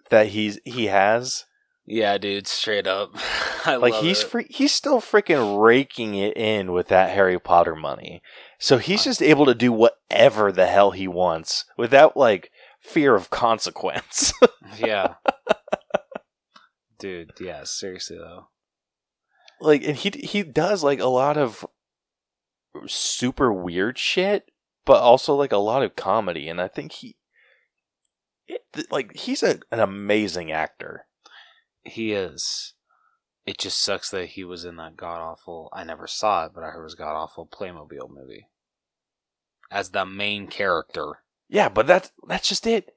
S1: that he's he has.
S2: Yeah, dude, straight up. I
S1: like he's he's still freaking raking it in with that Harry Potter money. So he's just able to do whatever the hell he wants without like fear of consequence.
S2: yeah. Dude, yeah, seriously though.
S1: like and he he does like a lot of super weird shit, but also like a lot of comedy and I think he it, like he's a, an amazing actor.
S2: He is. It just sucks that he was in that god awful. I never saw it, but I heard it was god awful Playmobil movie as the main character.
S1: Yeah, but that's that's just it.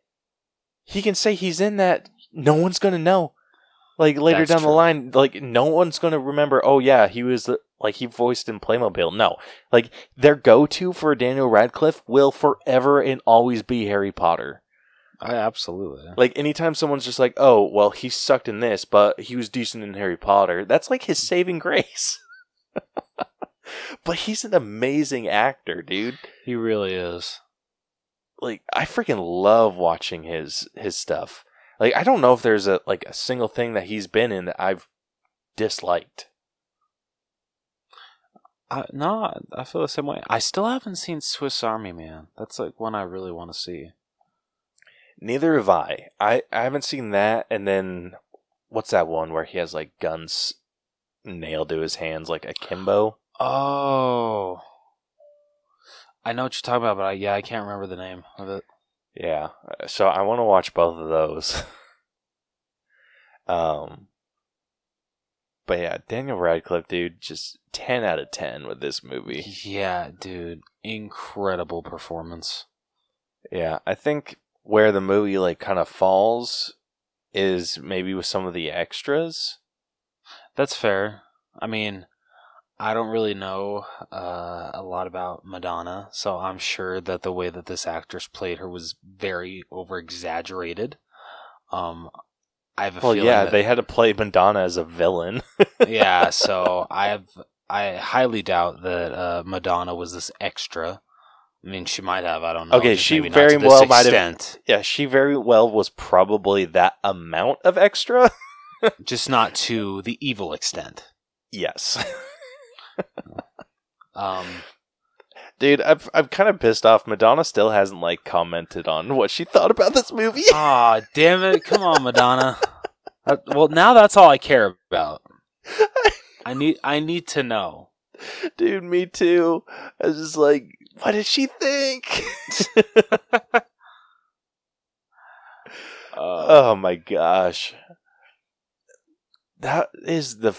S1: He can say he's in that. No one's gonna know. Like later
S2: That's
S1: down the line, like no one's gonna remember. Oh yeah, he was the, like he voiced in Playmobil. No, like their go-to for Daniel Radcliffe will forever and always be Harry Potter.
S2: I absolutely.
S1: Like anytime someone's just like, oh well, he sucked in this, but he was decent in Harry Potter. That's like his saving grace. but he's an amazing actor, dude.
S2: He really is.
S1: like I freaking love watching his his stuff. Like I don't know if there's a like a single thing that he's been in that I've disliked.
S2: I no, I feel the same way. I still haven't seen Swiss Army Man. That's like one I really want to see.
S1: Neither have I. I I haven't seen that and then what's that one where he has like guns nailed to his hands like akimbo?
S2: Oh, I know what you're talking about, but I, yeah, I can't remember the name of it.
S1: Yeah. So I want to watch both of those. um but yeah, Daniel Radcliffe, dude, just 10 out of 10 with this movie.
S2: Yeah, dude, incredible performance.
S1: Yeah, I think where the movie like kind of falls is maybe with some of the extras.
S2: That's fair. I mean, I don't really know uh, a lot about Madonna, so I'm sure that the way that this actress played her was very over exaggerated. Um, I have a
S1: Well,
S2: feeling
S1: yeah,
S2: that-
S1: they had to play Madonna as a villain.
S2: yeah, so I have I highly doubt that uh, Madonna was this extra. I mean, she might have. I don't know.
S1: Okay, she very well might have- yeah, she very well was probably that amount of extra.
S2: just not to the evil extent.
S1: yes.
S2: Um,
S1: Dude, I've I'm kind of pissed off. Madonna still hasn't like commented on what she thought about this movie.
S2: Ah, damn it! Come on, Madonna. Uh, well, now that's all I care about. I need I need to know.
S1: Dude, me too. I was just like, what did she think?
S2: Uh,
S1: oh my gosh. That is the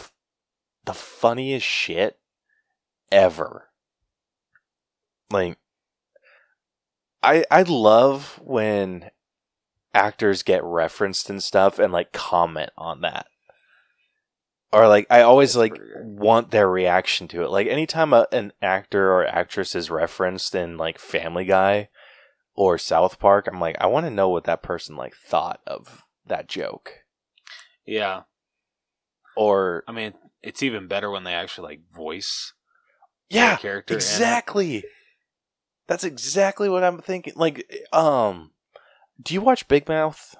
S1: the funniest shit ever. Like I I love when actors get referenced and stuff and like comment on that. Or like I always like want their reaction to it. Like anytime a, an actor or actress is referenced in like Family Guy or South Park, I'm like I want to know what that person like thought of that joke.
S2: yeah,
S1: Or
S2: I mean, it's even better when they actually like voice
S1: yeah,
S2: the character.
S1: exactly. That's exactly what I'm thinking. Like, um, do you watch Big Mouth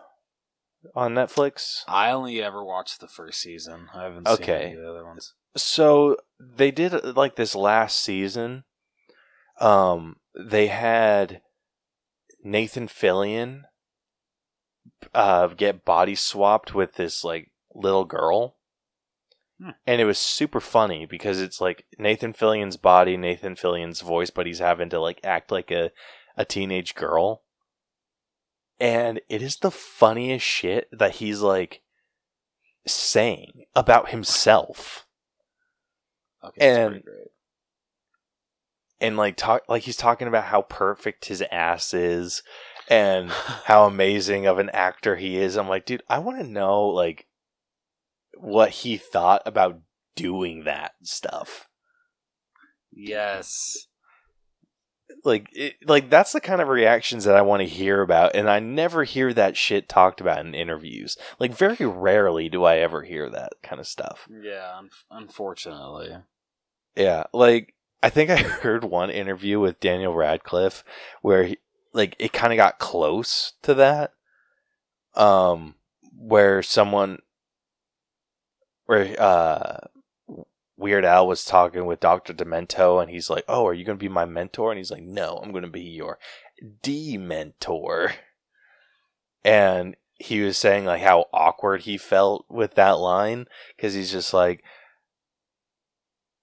S1: on Netflix?
S2: I only ever watched the first season. I haven't
S1: Okay.
S2: seen any of the other ones.
S1: So they did like this last season. Um, they had Nathan Fillion uh get body swapped with this like little girl.
S2: Hmm.
S1: And it was super funny because it's like Nathan Fillion's body, Nathan Fillion's voice, but he's having to like act like a, a teenage girl. And it is the funniest shit that he's like saying about himself.
S2: Okay,
S1: And- and like talk like he's talking about how perfect his ass is and how amazing of an actor he is. I'm like, dude, I want to know like what he thought about doing that stuff.
S2: Yes.
S1: Like, it, like that's the kind of reactions that I want to hear about, and I never hear that shit talked about in interviews. Like, very rarely do I ever hear that kind of stuff.
S2: Yeah, un- unfortunately.
S1: Yeah, like I think I heard one interview with Daniel Radcliffe where he, like it kind of got close to that um where someone where uh Weird Al was talking with Dr. Demento and he's like, "Oh, are you going to be my mentor?" and he's like, "No, I'm going to be your dementor." And he was saying like how awkward he felt with that line cuz he's just like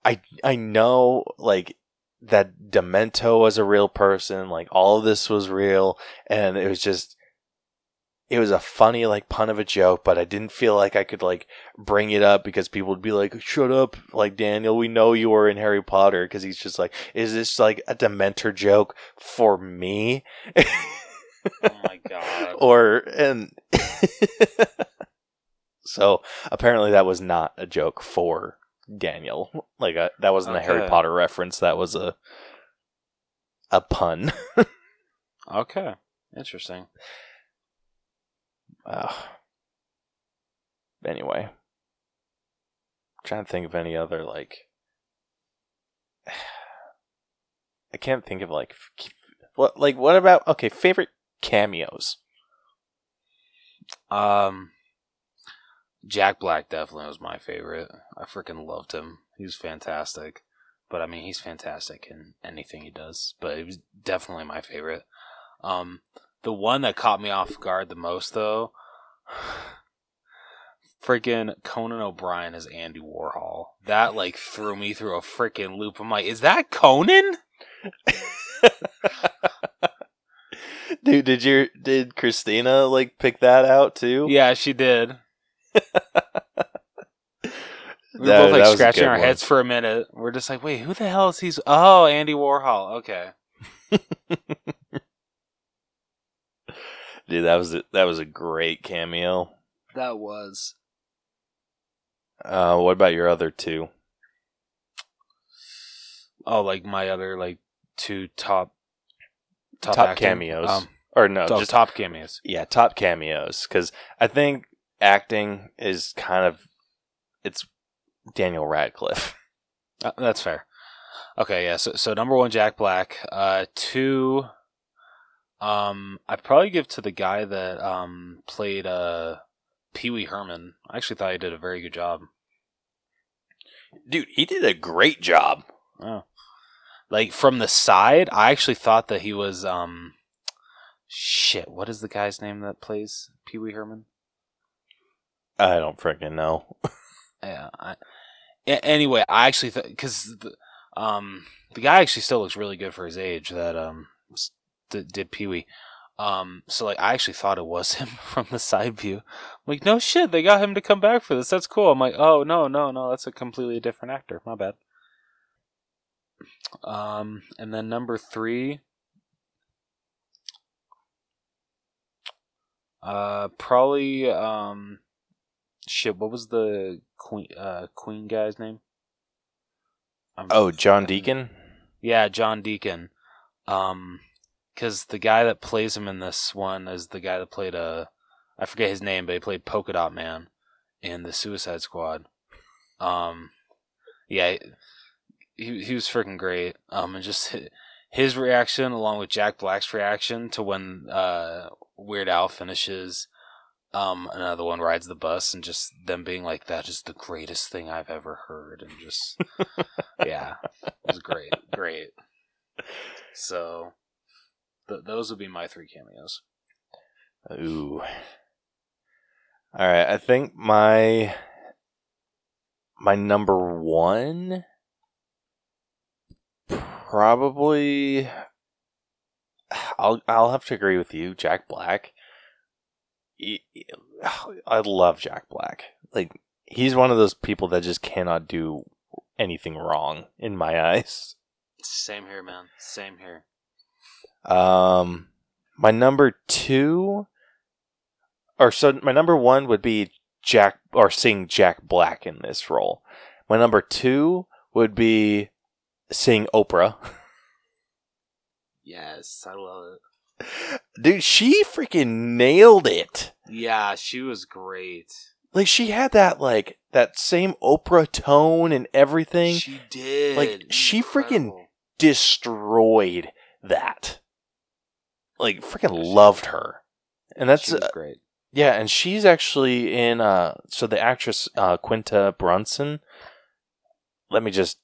S1: I I know like that Demento was a real person, like all of this was real, and it was just it was a funny like pun of a joke, but I didn't feel like I could like bring it up because people would be like, "Shut up, like Daniel, we know you were in Harry Potter." Because he's just like, "Is this like a Dementor joke for me?"
S2: Oh my god.
S1: or and so apparently that was not a joke for Daniel. Like a, that wasn't a Harry Potter reference. That was a a pun.
S2: okay. Interesting.
S1: Uh, anyway, trying to think of any other like. I can't think of like what like what about okay favorite cameos.
S2: Um Jack Black definitely was my favorite. I freaking loved him. He was fantastic. But I mean, he's fantastic in anything he does. But he was definitely my favorite. Um, the one that caught me off guard the most, though, freaking Conan O'Brien as Andy Warhol. That like threw me through a freaking loop. I'm like, is that Conan?
S1: Dude, did your did Christina like pick that out too?
S2: Yeah, she did. We were
S1: That-
S2: both like
S1: that was a
S2: scratching our
S1: one.
S2: heads for a minute. We're just like, wait, who the hell is he? Oh, Andy Warhol. Okay.
S1: Dude, that was a, that was a great cameo.
S2: That was.
S1: Uh, what about your other two?
S2: Oh, like my other like two top
S1: Top
S2: acting-
S1: cameos.
S2: Um,
S1: Or no,
S2: oh,
S1: just
S2: top cameos.
S1: yeah, top cameos. Because I think acting is kind of it's Daniel Radcliffe.
S2: Uh, that's fair. Okay, yeah. So, so number one, Jack Black. Uh, two. Um, I'd probably give to the guy that um played uh Pee Wee Herman. I actually thought he did a very good job.
S1: Dude, he did a great job.
S2: Oh. Like from the side, I actually thought that he was um shit, what is the guy's name that plays Pee Wee Herman?
S1: I don't freaking know.
S2: Yeah. I, anyway, I actually thought cuz um the guy actually still looks really good for his age that um did, did Pee Wee. Um so like I actually thought it was him from the side view. I'm like no shit, they got him to come back for this. That's cool. I'm like, "Oh, no, no, no, that's a completely different actor. My bad." Um, and then number three, uh, probably um, shit. What was the queen uh queen guy's name? I'm-
S1: Oh, John Deacon.
S2: Yeah, John Deacon. Um, because the guy that plays him in this one is the guy that played a, I forget his name, but he played Polka Dot Man in the Suicide Squad. Um, yeah, he he was freaking great. Um, and just his reaction along with Jack Black's reaction to when uh Weird Al finishes. Um, another one rides the bus, and just them being like, "That is the greatest thing I've ever heard," and just yeah, it was great, great. So, th- those would be my three cameos.
S1: Ooh. All right, I think my my number one probably I'll I'll have to agree with you, Jack Black. I love Jack Black. Like he's one of those people that just cannot do anything wrong in my eyes.
S2: Same here, man. Same here.
S1: Um, my number two, or so my number one would be Jack or seeing Jack Black in this role. My number two would be seeing Oprah.
S2: Yes, I love it.
S1: Dude, she freaking nailed it.
S2: Yeah, she was great.
S1: Like she had that like that same Oprah tone and everything.
S2: She did.
S1: Like, she freaking- destroyed that. Like freaking loved her. And that's uh,
S2: great.
S1: yeah, and she's actually in uh so the actress uh Quinta Brunson let me just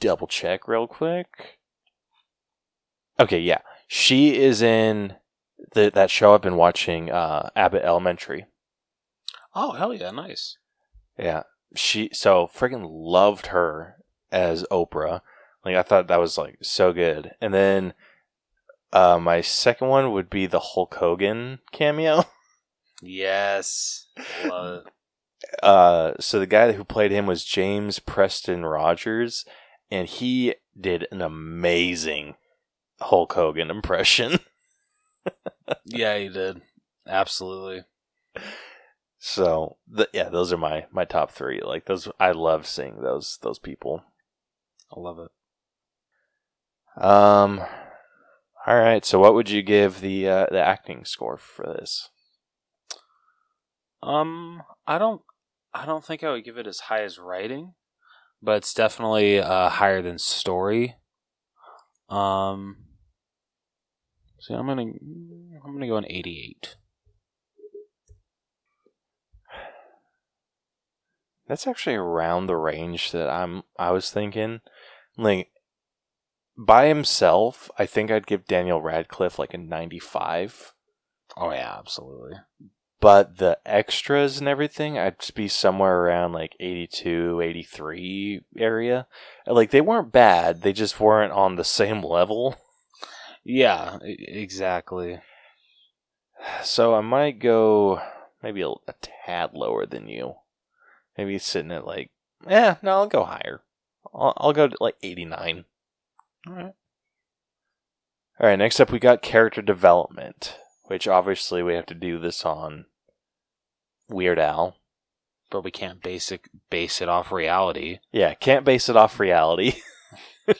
S1: double check real quick. Okay, yeah. She is in the that show I've been watching uh Abbott Elementary.
S2: Oh hell yeah, nice.
S1: Yeah. She so freaking loved her as Oprah. Like I thought that was like so good. And then uh my second one would be the Hulk Hogan cameo.
S2: Yes, love it.
S1: Uh so the guy who played him was James Preston Rogers and he did an amazing Hulk Hogan impression.
S2: Yeah, he did. Absolutely.
S1: So the, yeah, those are my my top 3. Like those I love seeing those those people.
S2: I love it.
S1: Um. All right. So, what would you give the uh, the acting score for this?
S2: Um, I don't, I don't think I would give it as high as writing, but it's definitely uh, higher than story. Um, see, I'm gonna, I'm gonna go an 88.
S1: That's actually around the range that I'm. I was thinking, like by himself, I think I'd give Daniel Radcliffe like a ninety-five.
S2: Oh yeah, absolutely.
S1: But the extras and everything, I'd be somewhere around like 82, 83 area. Like they weren't bad; they just weren't on the same level.
S2: Yeah, exactly.
S1: So I might go maybe a, a tad lower than you. Maybe sitting at like, eh, no, I'll go higher. I'll, I'll go to like 89.
S2: All right.
S1: All right, next up we got character development, which obviously we have to do this on Weird Al.
S2: But we can't basic base it off reality.
S1: Yeah, can't base it off reality.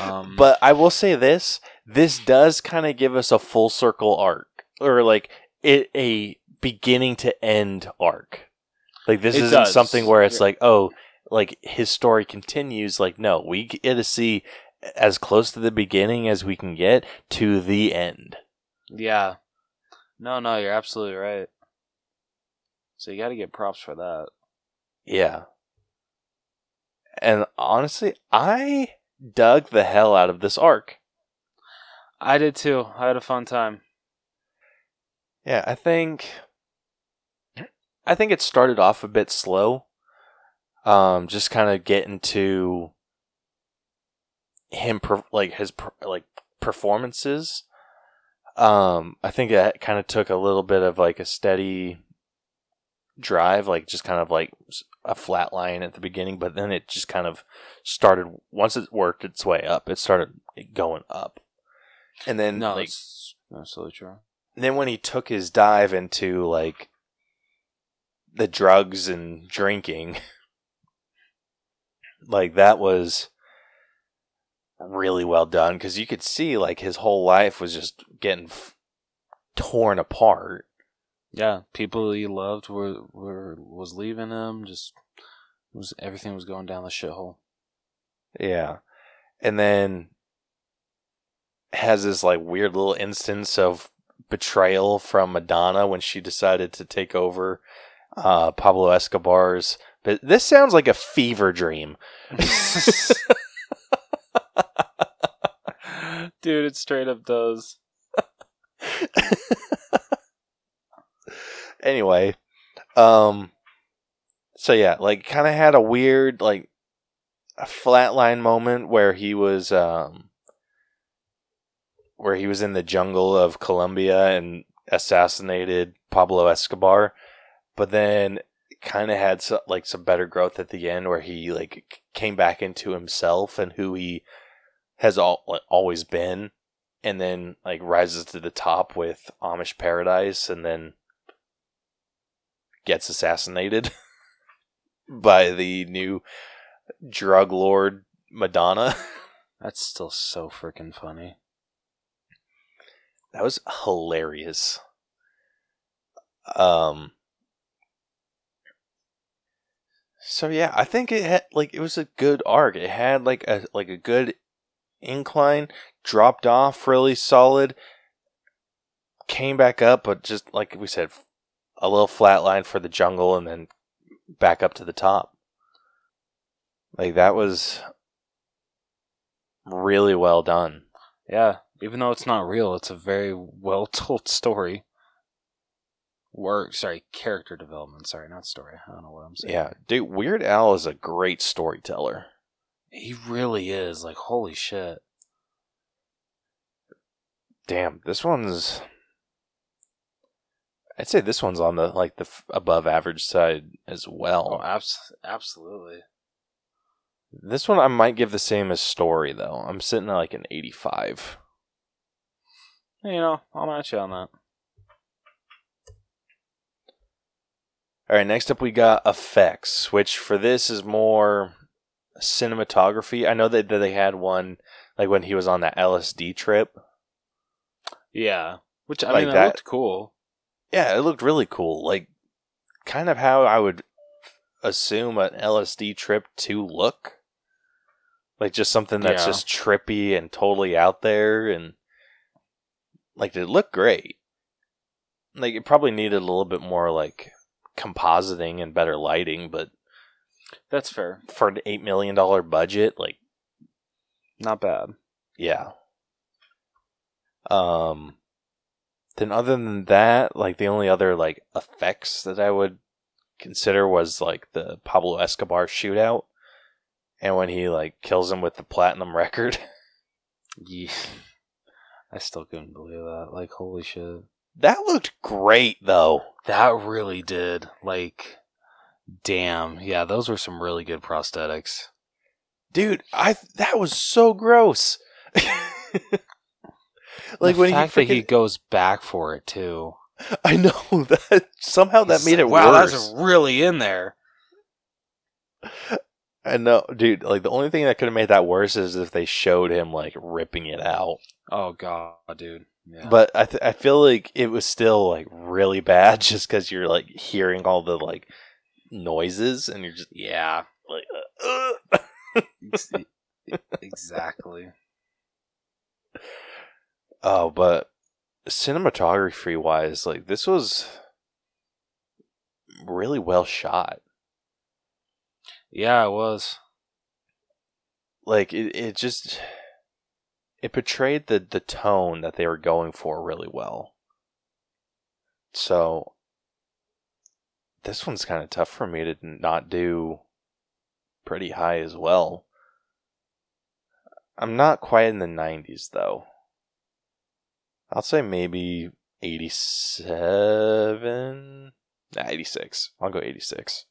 S2: Um,
S1: But I will say this: this does kind of give us a full circle arc, or like it a beginning to end arc. Like this isn't
S2: does.
S1: something where it's
S2: Yeah.
S1: like, oh, like his story continues. Like no, we get to see as close to the beginning as we can get to the end.
S2: yeah. No, no, you're absolutely right. So you got to get props for that.
S1: Yeah. And honestly, I dug the hell out of this arc.
S2: I did too. I had a fun time.
S1: Yeah, I think I think it started off a bit slow. Um just kind of getting to him per- like his per- like performances. Um I think that kind of took a little bit of like a steady drive like just kind of like a flat line at the beginning but then it just kind of started once it worked its way up it started going up. And then
S2: No,
S1: like
S2: it's absolutely true.
S1: then when he took his dive into like the drugs and drinking like that was really well done because you could see like his whole life was just getting f- torn apart
S2: Yeah, people he loved were were was leaving him. Just was everything was going down the shithole.
S1: yeah and then has this like weird little instance of betrayal from madonna when she decided to take over uh pablo escobar's but this sounds like a fever dream
S2: Dude, it straight up does.
S1: anyway, um, so yeah, like kind of had a weird like a flatline moment where he was um where he was in the jungle of Colombia and assassinated Pablo Escobar, but then kind of had so, like some better growth at the end where he like came back into himself and who he has all, like, always been and then like rises to the top with Amish Paradise and then gets assassinated by the new drug lord Madonna.
S2: That's still so freaking funny.
S1: That was hilarious. Um So yeah, I think it had like it was a good arc. It had like a like a good incline, dropped off really solid, came back up, but just like we said, a little flat line for the jungle and then back up to the top. Like that was really well done.
S2: Yeah, even though it's not real, it's a very well told story. Or sorry, character development. Sorry, not story. I don't know what I'm saying.
S1: Yeah, dude, Weird Al is a great storyteller.
S2: he really is. Like, holy shit.
S1: Damn, this one's. I'd say this one's on the like the f- above average side as well.
S2: Oh, abs- absolutely.
S1: This one I might give the same as story though. I'm sitting at like an 85.
S2: You know, I'll match you on that.
S1: All right, next up we got effects, which for this is more cinematography. I know that, that they had one like when he was on that LSD trip.
S2: Yeah. Which, I
S1: Like
S2: mean,
S1: that-
S2: looked cool.
S1: Yeah, it looked really cool. Like kind of how I would assume an LSD trip to look. Like just something that's
S2: Yeah.
S1: just trippy and totally out there and like it looked great. Like it probably needed a little bit more like compositing and better lighting, but
S2: That's fair.
S1: for an 8 million dollar budget, like
S2: Not bad.
S1: yeah. Um then other than that, like the only other like effects that I would consider was like the Pablo Escobar shootout and when he like kills him with the platinum record.
S2: Yeah. I still couldn't believe that. Like, holy shit.
S1: That looked great though.
S2: That really did. Like, damn. Yeah, those were some really good prosthetics.
S1: Dude, I that was so gross. like
S2: the
S1: when
S2: fact
S1: he,
S2: that he goes back for it too.
S1: I know that somehow that
S2: He's
S1: made
S2: like,
S1: it
S2: wow,
S1: worse.
S2: that's really in there.
S1: I know, dude. Like the only thing that could have made that worse is if they showed him like ripping it out.
S2: Oh god, dude. Yeah.
S1: But I th- I feel like it was still like really bad just because you're like hearing all the like noises and you're just
S2: yeah,
S1: like uh, uh.
S2: exactly.
S1: oh, but cinematography wise, like this was really well shot.
S2: Yeah, it was.
S1: Like it, it just it portrayed the the tone that they were going for really well. So this one's kind of tough for me to not do pretty high as well. I'm not quite in the 90s though. I'll say maybe 87. Nah, 86. I'll go 86.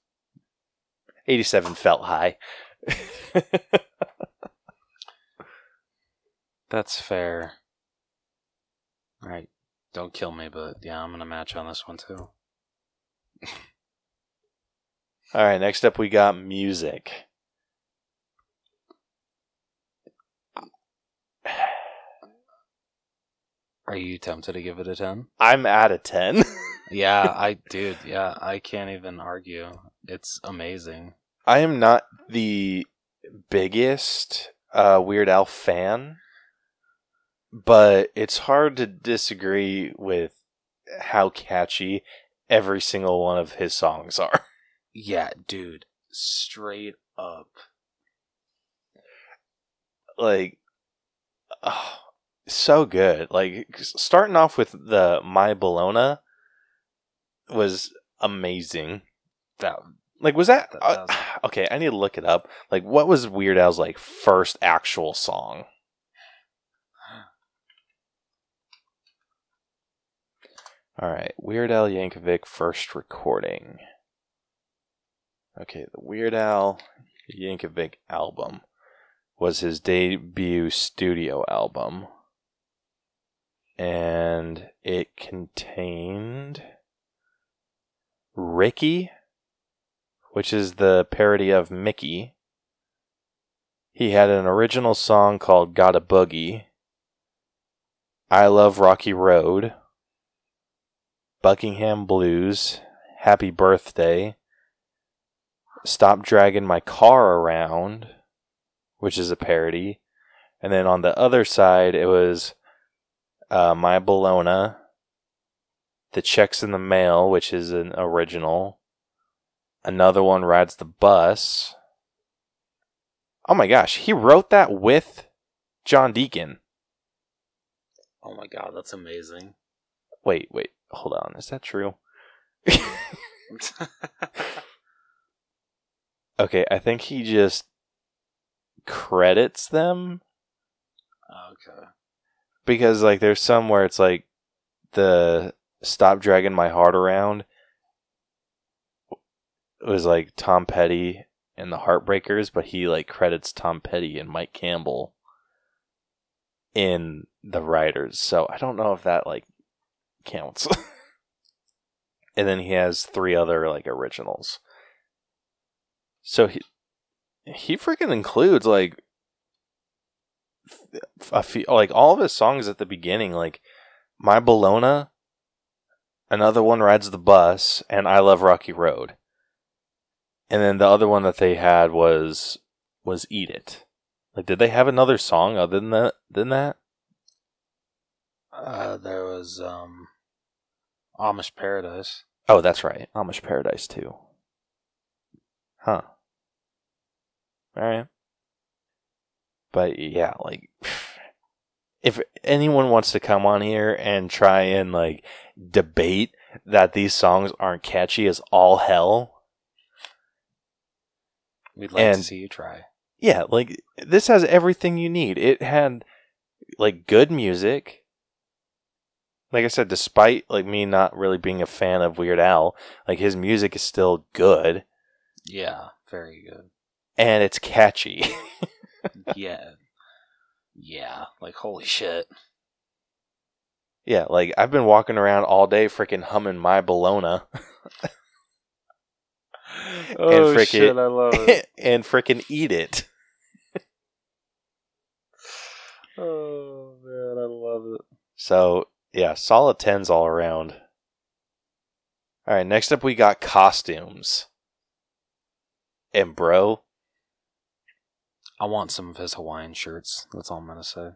S1: 87 felt high.
S2: That's fair. All right, don't kill me, but yeah, I'm gonna match on this one too.
S1: All right, next up we got music.
S2: Are you tempted to give it a ten?
S1: I'm at a 10.
S2: Yeah, I dude, yeah, I can't even argue. It's amazing.
S1: I am not the biggest uh, Weird Al fan, but it's hard to disagree with how catchy every single one of his songs are.
S2: Yeah, dude, straight up.
S1: like, oh, so good. Like starting off with the My Bologna was amazing.
S2: That
S1: Like, was that,
S2: That- that
S1: okay? I need to look it up. Like, what was Weird Al's like first actual song? All right, Weird Al Yankovic first recording. Okay, the Weird Al Yankovic album was his debut studio album. and it contained Ricky, which is the parody of Mickey. He had an original song called Gotta Boogie. I Love Rocky Road. Buckingham Blues. Happy Birthday. Stop Dragging My Car Around, which is a parody. And then on the other side, it was uh, My Bologna. The Checks in the Mail, which is an original. Another one rides the bus. Oh my gosh, he wrote that with John Deacon.
S2: Oh my god, that's amazing.
S1: Wait, wait, hold on. Is that true? okay, I think he just credits them
S2: okay.
S1: because like there's some where it's like the stop dragging my heart around was like Tom Petty and the Heartbreakers, but he like credits Tom Petty and Mike Campbell in the writers. So I don't know if that like counts. and then he has three other like originals. So he he freaking includes like a few, like all of his songs at the beginning, like My Bologna, another one rides the bus, and I Love Rocky Road. And then the other one that they had was was Eat It. Like, did they have another song other than that? Than that?
S2: Uh, there was um, Amish Paradise.
S1: Oh, that's right, Amish Paradise too. Huh. All right. But yeah, like, if anyone wants to come on here and try and like debate that these songs aren't catchy as all hell,
S2: We'd like to see you try.
S1: yeah, like this has everything you need. It had like good music. Like I said, despite like me not really being a fan of Weird Al, like his music is still good
S2: Yeah, very good.
S1: and it's catchy.
S2: yeah. Yeah, like holy shit.
S1: yeah, like I've been walking around all day freaking humming my Bologna
S2: Oh
S1: frickin-
S2: shit, I love it.
S1: and freaking eat it.
S2: oh man, I love it.
S1: So yeah, solid tens all around. All right, next up we got costumes. And bro,
S2: I want some of his Hawaiian shirts. That's all I'm gonna say.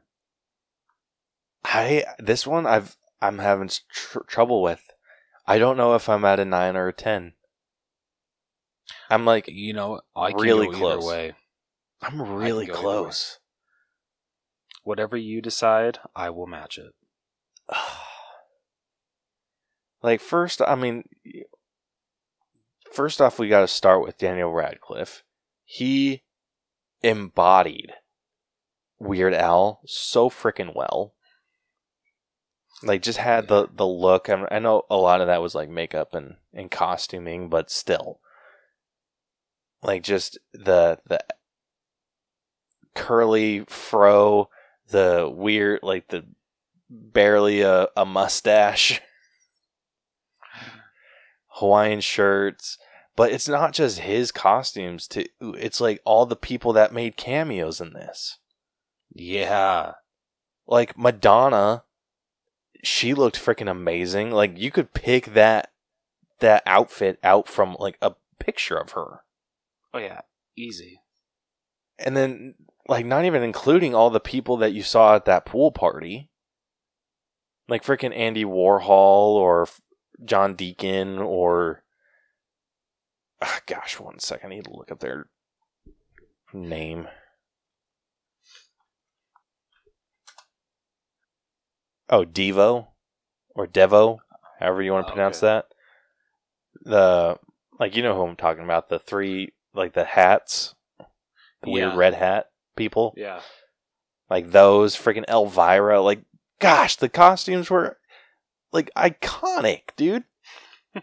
S1: I this one I've I'm having tr- trouble with. I don't know if I'm at a nine or a ten. I'm like
S2: You know, I can
S1: Really close.
S2: way.
S1: I'm really close.
S2: Whatever you decide, I will match it.
S1: like first, I mean, first off, we got to start with Daniel Radcliffe. He embodied Weird Al so freaking well. Like, just had the the look. I, I know a lot of that was like makeup and and costuming, but still, like just the the curly fro, the weird like the barely a, a mustache. Hawaiian shirts, but it's not just his costumes To It's like all the people that made cameos in this.
S2: Yeah.
S1: Like Madonna, she looked freaking amazing. Like you could pick that that outfit out from like a picture of her.
S2: Oh yeah. Easy.
S1: And then like not even including all the people that you saw at that pool party. Like freaking Andy Warhol or John Deacon or ah, gosh, one second, I need to look up their name. Oh, Devo or Devo, however you want to pronounce
S2: Okay.
S1: that. The like you know who I'm talking about, the three like the hats, the weird red hat people
S2: Yeah.
S1: like those freaking Elvira. Like, gosh, the costumes were like iconic, dude.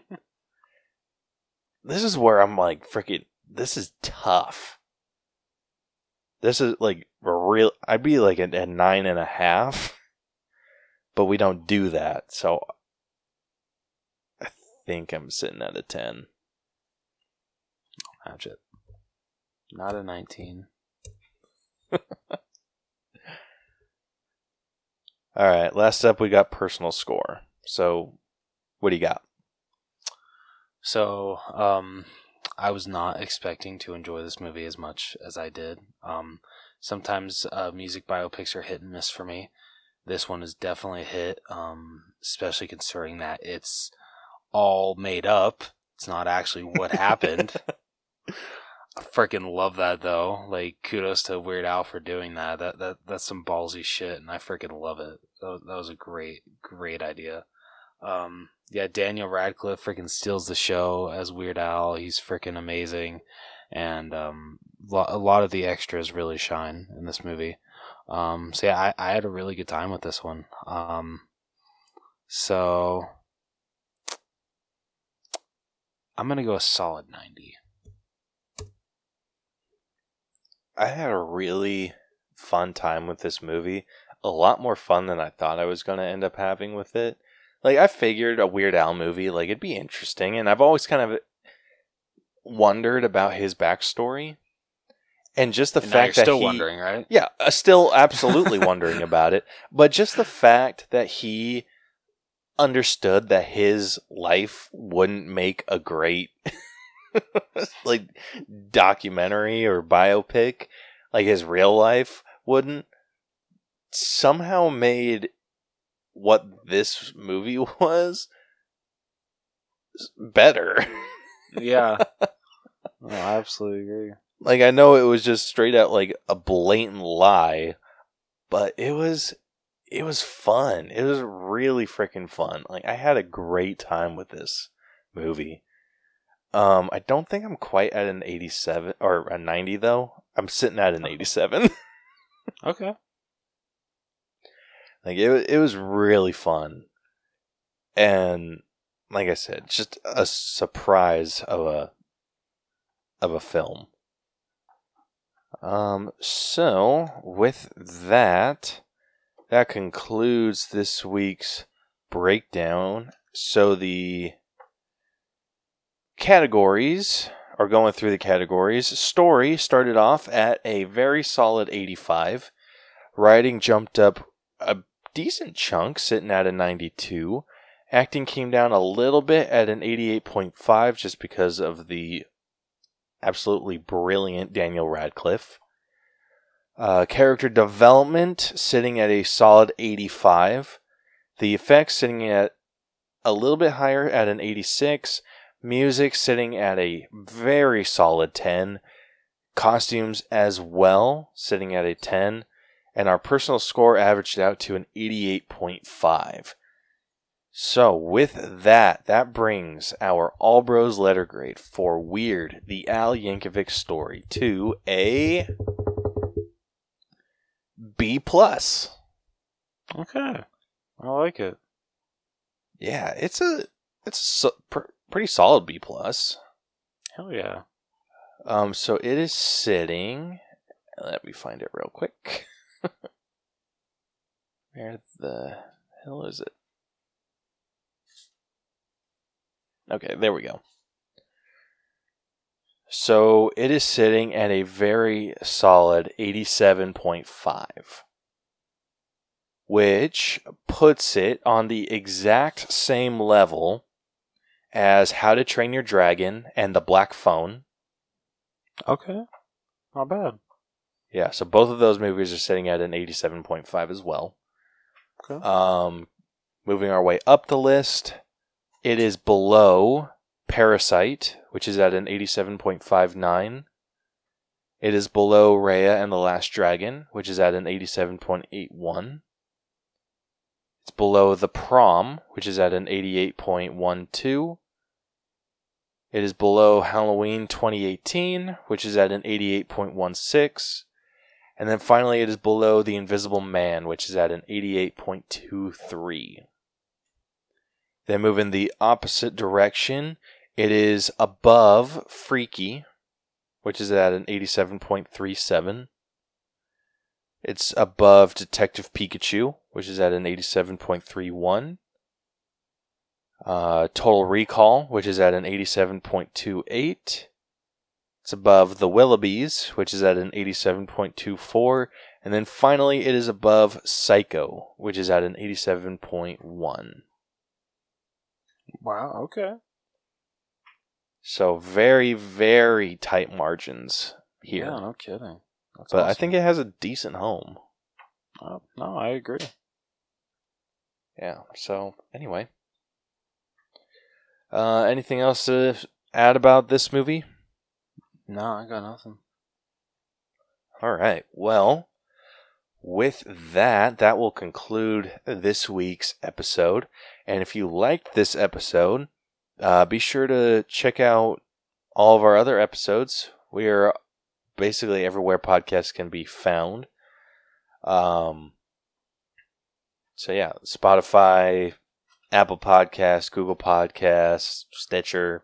S1: this is where I'm like, freaking, this is tough. This is like real. I'd be like a, a nine and a half, but we don't do that. So I think I'm sitting at a 10.
S2: Match it. Not a 19.
S1: All right, last up we got personal score. So what do you got?
S2: So, um, I was not expecting to enjoy this movie as much as I did. Um, sometimes uh, music biopics are hit and miss for me. This one is definitely a hit, um, especially considering that it's all made up. It's not actually what happened. I freaking love that though. Like kudos to Weird Al for doing that. That that that's some ballsy shit, and I freaking love it. That was, that was a great great idea. Um, yeah, Daniel Radcliffe freaking steals the show as Weird Al. He's freaking amazing, and um, lo- a lot of the extras really shine in this movie. Um, so yeah, I, I had a really good time with this one. Um, so I'm gonna go a solid ninety.
S1: I had a really fun time with this movie. A lot more fun than I thought I was going to end up having with it. Like I figured a Weird Al movie like it'd be interesting and I've always kind of wondered about his backstory. And just the
S2: And
S1: fact that
S2: still
S1: he,
S2: wondering, right?
S1: Yeah, uh, still absolutely wondering about it, but just the fact that he understood that his life wouldn't make a great like documentary or biopic like his real life wouldn't somehow made what this movie was better
S2: Yeah. no, I absolutely agree.
S1: like I know it was just straight out like a blatant lie, but it was it was fun. It was really freaking fun. Like I had a great time with this movie. Um I don't think I'm quite at an 87 or a 90 though. I'm sitting at an 87.
S2: Okay.
S1: like it it was really fun. And like I said, just a surprise of a of a film. Um, so with that, that concludes this week's breakdown. So the categories are going through the categories. Story started off at a very solid 85. Writing jumped up a decent chunk, sitting at a 92. Acting came down a little bit at an 88.5 just because of the absolutely brilliant Daniel Radcliffe. Uh, character development sitting at a solid 85. The effects sitting at a little bit higher at an 86. Music sitting at a very solid 10. Costumes as well sitting at a 10. And our personal score averaged out to an 88.5. So, with that, that brings our All Bros letter grade for Weird, the Al Yankovic story, to a B plus.
S2: Okay. I like it.
S1: Yeah, it's a it's a pretty solid B plus.
S2: Hell yeah.
S1: Um, so it is sitting. Let me find it real quick. Where the hell is it? Okay, there we go. So it is sitting at a very solid 87.5, which puts it on the exact same level as How to Train Your Dragon and The Black Phone.
S2: Okay. Not bad.
S1: Yeah, so both of those movies are sitting at an 87.5 as well.
S2: Okay.
S1: Um, moving our way up the list, it is below Parasite, which is at an 87.59. It is below Raya and the Last Dragon, which is at an 87.81. It's below The Prom, which is at an 88.12. It is below Halloween 2018, which is at an 88.16. And then finally, it is below The Invisible Man, which is at an 88.23. Then move in the opposite direction. It is above Freaky, which is at an 87.37. It's above Detective Pikachu, which is at an 87.31. Uh, Total Recall, which is at an 87.28. It's above The Willoughbys, which is at an 87.24. And then finally, it is above Psycho, which is at an 87.1.
S2: Wow. Okay.
S1: So very, very tight margins here.
S2: Yeah. No kidding. That's
S1: but I think it has a decent home.
S2: Oh, no, I agree.
S1: Yeah. So anyway, uh, anything else to add about this movie?
S2: No, I got nothing.
S1: All right. Well, with that, that will conclude this week's episode. And if you liked this episode, uh, be sure to check out all of our other episodes. We are basically everywhere podcasts can be found. Um, so yeah, Spotify, Apple Podcasts, Google Podcasts, Stitcher,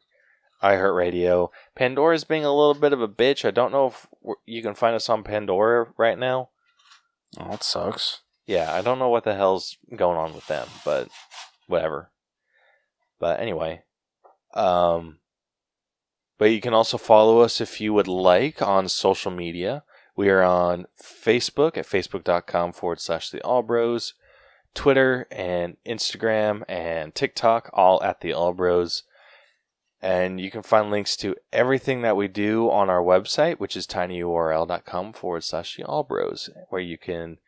S1: iHeartRadio. Pandora's being a little bit of a bitch. I don't know if you can find us on Pandora right now.
S2: Oh, that sucks.
S1: Yeah, I don't know what the hell's going on with them, but whatever. But anyway, um, but you can also follow us if you would like on social media. We are on Facebook at facebook.com forward slash the Allbros, Twitter and Instagram and TikTok, all at the Allbros. And you can find links to everything that we do on our website, which is tinyurl.com forward slash the Allbros, where you can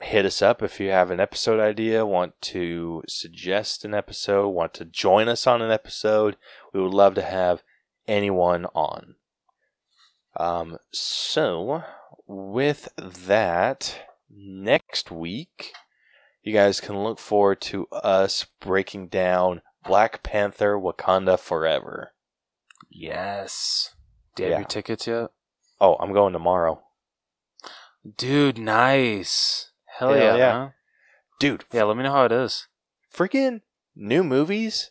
S1: hit us up if you have an episode idea, want to suggest an episode, want to join us on an episode. We would love to have anyone on. Um, so, with that, next week, you guys can look forward to us breaking down Black Panther Wakanda Forever.
S2: Yes. Do you have
S1: Yeah.
S2: your tickets yet?
S1: Oh, I'm going tomorrow.
S2: Dude, nice. Hell,
S1: Hell
S2: yeah.
S1: yeah.
S2: man.
S1: Dude,
S2: Yeah, let me know how it is.
S1: freaking new movies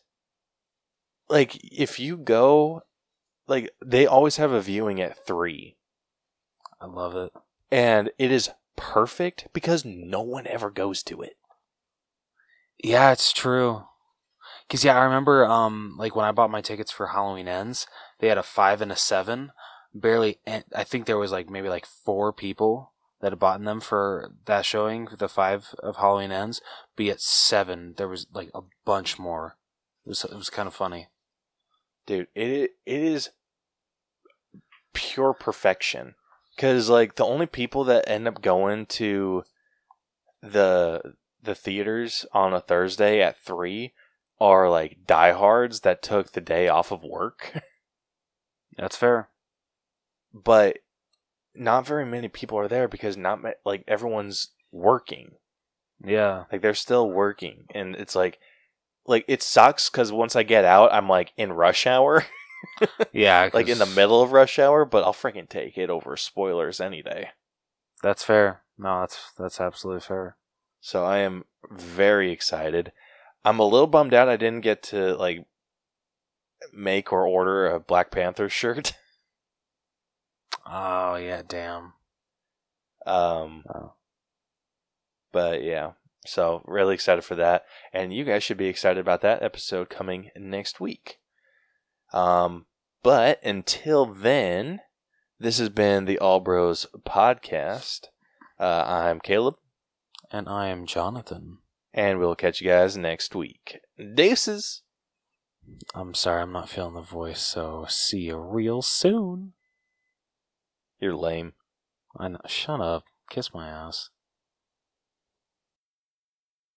S1: like if you go like they always have a viewing at 3
S2: I love it.
S1: and it is perfect because no one ever goes to it
S2: Yeah, it's true. Cause yeah, I remember um like when I bought my tickets for Halloween Ends, they had a five and a seven. Barely, en- I think there was like maybe like four people that had bought them for that showing, the five of Halloween Ends. But at seven, there was like a bunch more. It was it was kind of funny.
S1: dude it it is pure perfection. Cuz like the only people that end up going to the the theaters on a Thursday at 3 are like diehards that took the day off of work.
S2: That's fair.
S1: but not very many people are there because not like everyone's working.
S2: Yeah,
S1: like they're still working. And it's like like it sucks because once i get out i'm like in rush hour
S2: yeah.
S1: like in the middle of rush hour but i'll freaking take it over spoilers any day
S2: That's fair. No, that's that's absolutely fair.
S1: so i am very excited i'm a little bummed out i didn't get to like make or order a black panther shirt
S2: Oh yeah, damn.
S1: um
S2: Oh.
S1: But yeah, so really excited for that, and you guys should be excited about that episode coming next week. Um, but until then, this has been the All Bros podcast. Uh, I'm Caleb,
S2: And I am Jonathan.
S1: and we'll catch you guys next week. Deuces.
S2: I'm sorry, I'm not feeling the voice, so see you real soon.
S1: You're lame.
S2: I know. Shut up. Kiss my ass.